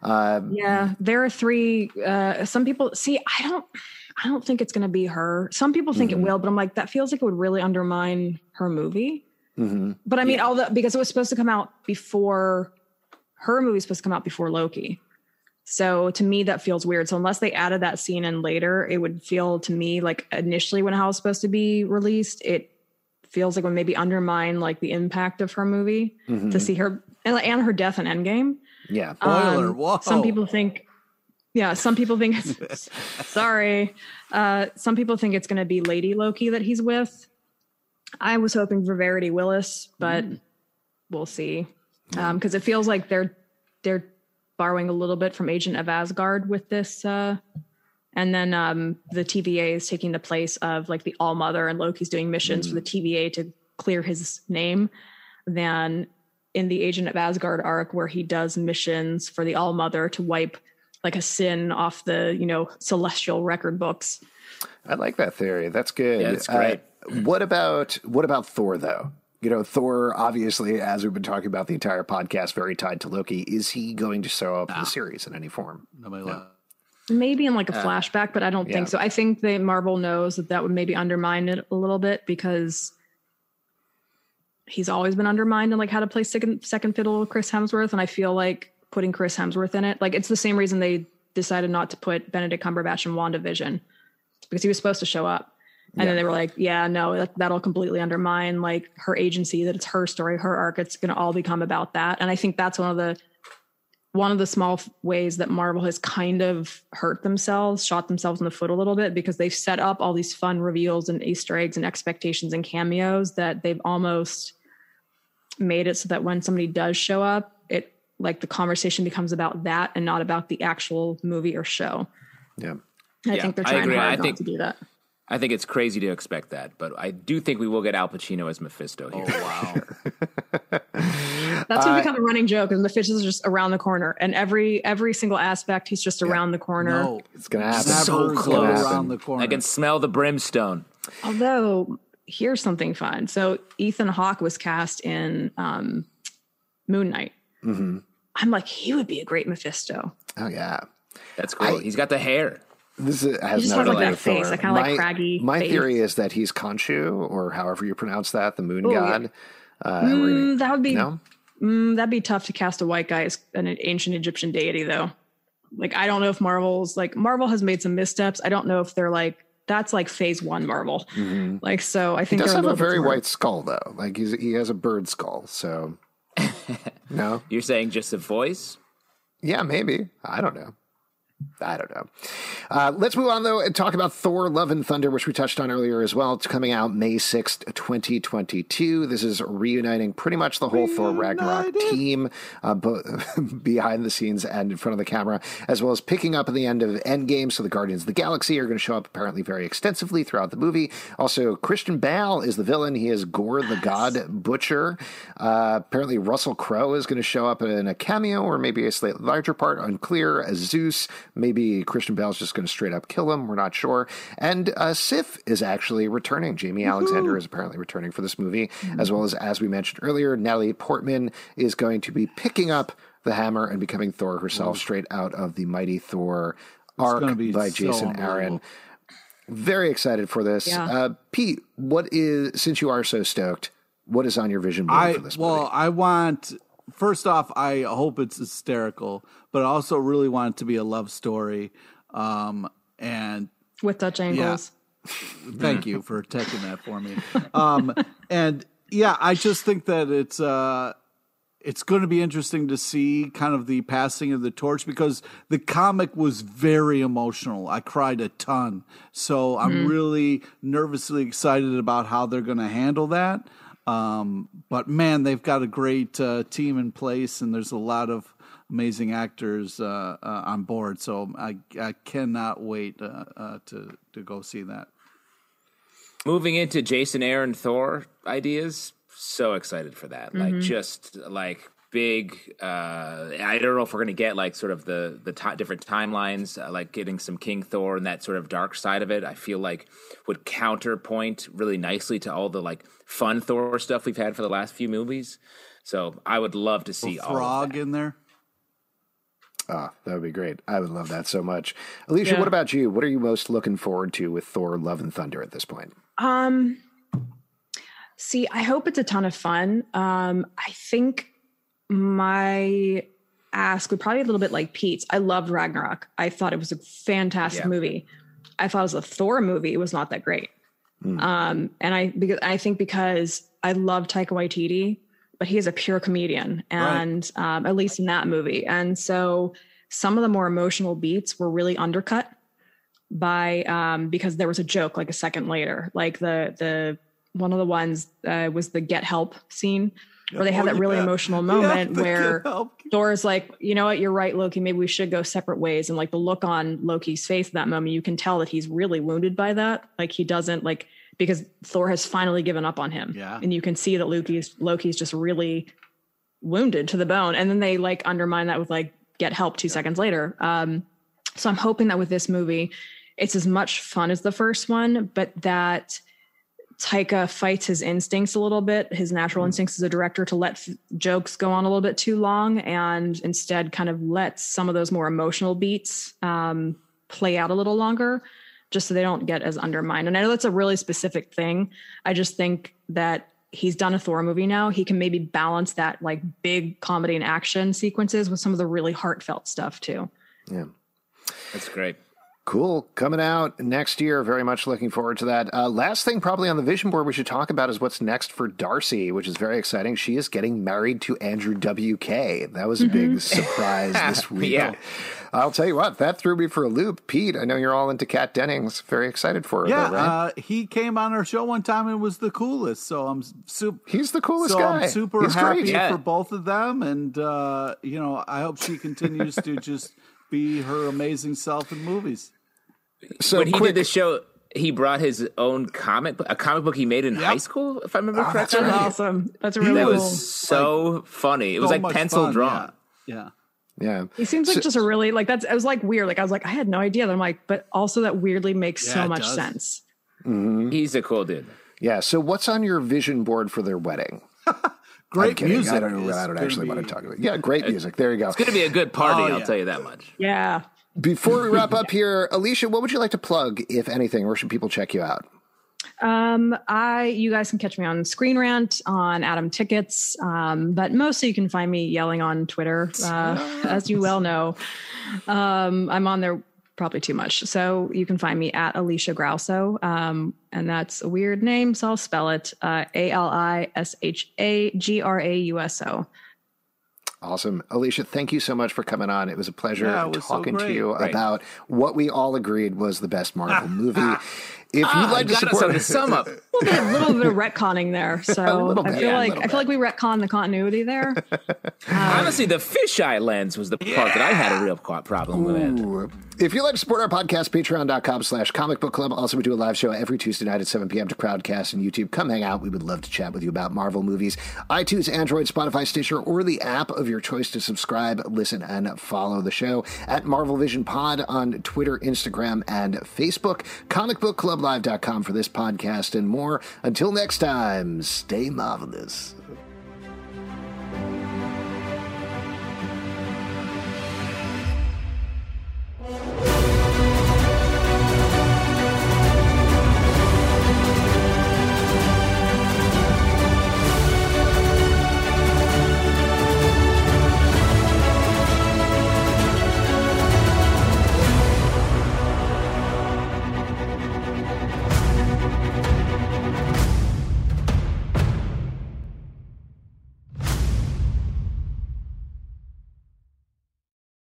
Uh, Yeah. There are three uh some people see, I don't I don't think it's gonna be her. Some people think Mm-hmm. it will, but I'm like, that feels like it would really undermine her movie. Mm-hmm. But I mean, all the because it was supposed to come out before her movie movie's supposed to come out before Loki. So to me, that feels weird. So unless they added that scene in later, it would feel to me like initially when it was supposed to be released, it feels like it would maybe undermine like the impact of her movie Mm-hmm. to see her and, and her death in Endgame. yeah. Spoiler, Um, whoa. Some people think, yeah, some people think, it's, sorry. Uh, some people think it's going to be Lady Loki that he's with. I was hoping for Verity Willis, but we'll see. Because it feels like they're they're borrowing a little bit from Agent of Asgard with this, uh, and then um, the TVA is taking the place of like the All Mother, and Loki's doing missions for the TVA to clear his name. Than in the Agent of Asgard arc, where he does missions for the All Mother to wipe like a sin off the you know celestial record books. I like that theory. That's good. Yeah, that's great. Uh, what about what about Thor though? You know, Thor obviously, as we've been talking about the entire podcast, very tied to Loki. Is he going to show up in the series in any form? Nobody left. Maybe in like a uh, flashback, but I don't yeah. think so. I think that Marvel knows that that would maybe undermine it a little bit because he's always been undermined in like how to play second second fiddle with Chris Hemsworth, and I feel like putting Chris Hemsworth in it, like it's the same reason they decided not to put Benedict Cumberbatch in WandaVision because he was supposed to show up. And then they were like, yeah, no, that, that'll completely undermine like her agency, that it's her story, her arc. It's going to all become about that. And I think that's one of the one of the small f- ways that Marvel has kind of hurt themselves, shot themselves in the foot a little bit because they've set up all these fun reveals and Easter eggs and expectations and cameos that they've almost made it so that when somebody does show up, it like the conversation becomes about that and not about the actual movie or show. Yeah. I Yeah, think they're I trying agree. hard I not think- to do that. I think it's crazy to expect that, but I do think we will get Al Pacino as Mephisto here. Oh, wow. That's going to become a running joke, and the fish is just around the corner, and every every single aspect, he's just around the corner. no, It's going to happen. So Never close. around the corner. I can smell the brimstone. Although, here's something fun. So Ethan Hawke was cast in um, Moon Knight. Mm-hmm. I'm like, he would be a great Mephisto. Oh yeah. That's cool. I- He's got the hair. This is, has He just nothing has, like, to do that with face, Thor. like, kinda like My- craggy My face. theory is that he's Khonshu, or however you pronounce that, the moon Oh, yeah. god. Uh, and we're Mm, that would be no. Mm, that'd be tough to cast a white guy as an ancient Egyptian deity, though. Like, I don't know if Marvel's like Marvel has made some missteps. I don't know if they're like that's like Phase One Marvel. Like, so I He think does they're have a little bit very smart. white skull, though. Like he's he has a bird skull. So no, You're saying just a voice? yeah, maybe. I don't know. I don't know. Uh, let's move on, though, and talk about Thor Love and Thunder, which we touched on earlier as well. It's coming out May 6th, 2022. This is reuniting pretty much the whole Thor Ragnarok team uh, bo- behind the scenes and in front of the camera, as well as picking up at the end of Endgame. So the Guardians of the Galaxy are going to show up apparently very extensively throughout the movie. Also, Christian Bale is the villain. He is Gorr the God Butcher. Uh, apparently, Russell Crowe is going to show up in a cameo or maybe a slightly larger part, unclear, as Zeus. Maybe Christian Bale's just going to straight up kill him. We're not sure. And uh, Sif is actually returning. Jaimie Alexander is apparently returning for this movie, as well as, as we mentioned earlier, Natalie Portman is going to be picking up the hammer and becoming Thor herself straight out of the Mighty Thor arc by so Jason Aaron. Very excited for this. Yeah. Uh, Pete, what is, since you are so stoked, what is on your vision board I for this well, movie? I want first off, I hope it's hysterical, but I also really want it to be a love story. Um, and with Dutch angles. thank you for taking that for me. Um, and yeah, I just think that it's uh, it's going to be interesting to see kind of the passing of the torch because the comic was very emotional. I cried a ton, so I'm really nervously excited about how they're going to handle that. Um, but man, they've got a great uh, team in place, and there's a lot of amazing actors uh, uh, on board. So I I cannot wait uh, uh, to to go see that. Moving into Jason Aaron Thor ideas, so excited for that. Like just like big uh I don't know if we're going to get like sort of the the ti different timelines uh, like getting some King Thor and that sort of dark side of it. I feel like would counterpoint really nicely to all the like fun Thor stuff we've had for the last few movies. So I would love to see all Frog in there. Ah, that would be great. I would love that so much. Alisha, Yeah. what about you? What are you most looking forward to with Thor Love and Thunder at this point? Um, see, I hope it's a ton of fun. Um, I think my ask would probably be a little bit like Pete's. I loved Ragnarok. I thought it was a fantastic Yeah. movie. I thought it was a Thor movie. It was not that great. Um, and I because I think because I love Taika Waititi, but he is a pure comedian, and um, at least in that movie, and so some of the more emotional beats were really undercut by um because there was a joke like a second later like the the one of the ones uh, was the get help scene where they have Oh, that really yeah. emotional moment the where get help. Thor is like, you know what, you're right, Loki. Maybe we should go separate ways. And like the look on Loki's face at that moment, you can tell that he's really wounded by that. Like he doesn't like because Thor has finally given up on him. Yeah. And you can see that Loki's Loki's just really wounded to the bone. And then they like undermine that with like get help two seconds later. Um, so I'm hoping that with this movie, it's as much fun as the first one, but that Taika fights his instincts a little bit, his natural instincts as a director to let f- jokes go on a little bit too long and instead kind of lets some of those more emotional beats um, play out a little longer just so they don't get as undermined. And I know that's a really specific thing. I just think that he's done a Thor movie now. He can maybe balance that like big comedy and action sequences with some of the really heartfelt stuff too. Yeah. That's great. Cool. Coming out next year. Very much looking forward to that. Uh, last thing, probably on the vision board, we should talk about is what's next for Darcy, which is very exciting. She is getting married to Andrew W.K. That was a big surprise this week. Yeah. I'll tell you what, that threw me for a loop. Pete, I know you're all into Kat Dennings. Very excited for her, Yeah, though, right? uh, he came on our show one time and was the coolest. So I'm super. He's the coolest so guy. I'm super He's happy great. Yeah. for both of them, and uh, you know, I hope she continues to just be her amazing self in movies. So when he quick, did this show, he brought his own comic, book- a comic book he made in high school, if I remember correctly. That's awesome. That's really It cool. That was so funny. It was So like pencil fun, drawn. Yeah. yeah. Yeah. He seems like So- just a really like that's. I was like weird. Like I was like I had no idea. And I'm like, but also that weirdly makes Yeah, so much does. sense. Mm-hmm. He's a cool dude. Yeah. So what's on your vision board for their wedding? I'm Great music. I don't, is I don't gonna actually want to talk about it. Yeah, great music. There you go. It's going to be a good oh, party, Oh, I'll tell you that much. Yeah. Before we wrap up here, Alisha, what would you like to plug, if anything? Where should people check you out? Um, I you guys can catch me on Screen Rant on Atom Tickets, um, but mostly you can find me yelling on Twitter, uh, as you well know. Um, I'm on there probably too much, so you can find me at Alisha Grauso, um, and that's a weird name, so I'll spell it uh, A L I S H A G R A U S O. Awesome. Alisha, thank you so much for coming on. It was a pleasure Yeah, it was so talking to you Right. about what we all agreed was the best Marvel movie. If Ah, you'd like to got us support on the sum up. A little bit, a little bit of retconning there, so little I feel yeah, like I feel like we retcon the continuity there. Honestly, the fisheye lens was the part that I had a real co- problem with. If you'd like to support our podcast, patreon.com slash comic book club. Also, we do a live show every Tuesday night at 7 p.m. to Crowdcast and YouTube. Come hang out. We would love to chat with you about Marvel movies. iTunes, Android, Spotify, Stitcher, or the app of your choice to subscribe, listen, and follow the show at Marvel Vision Pod on Twitter, Instagram, and Facebook. Comicbookclublive.com for this podcast and more. Until next time, stay marvelous.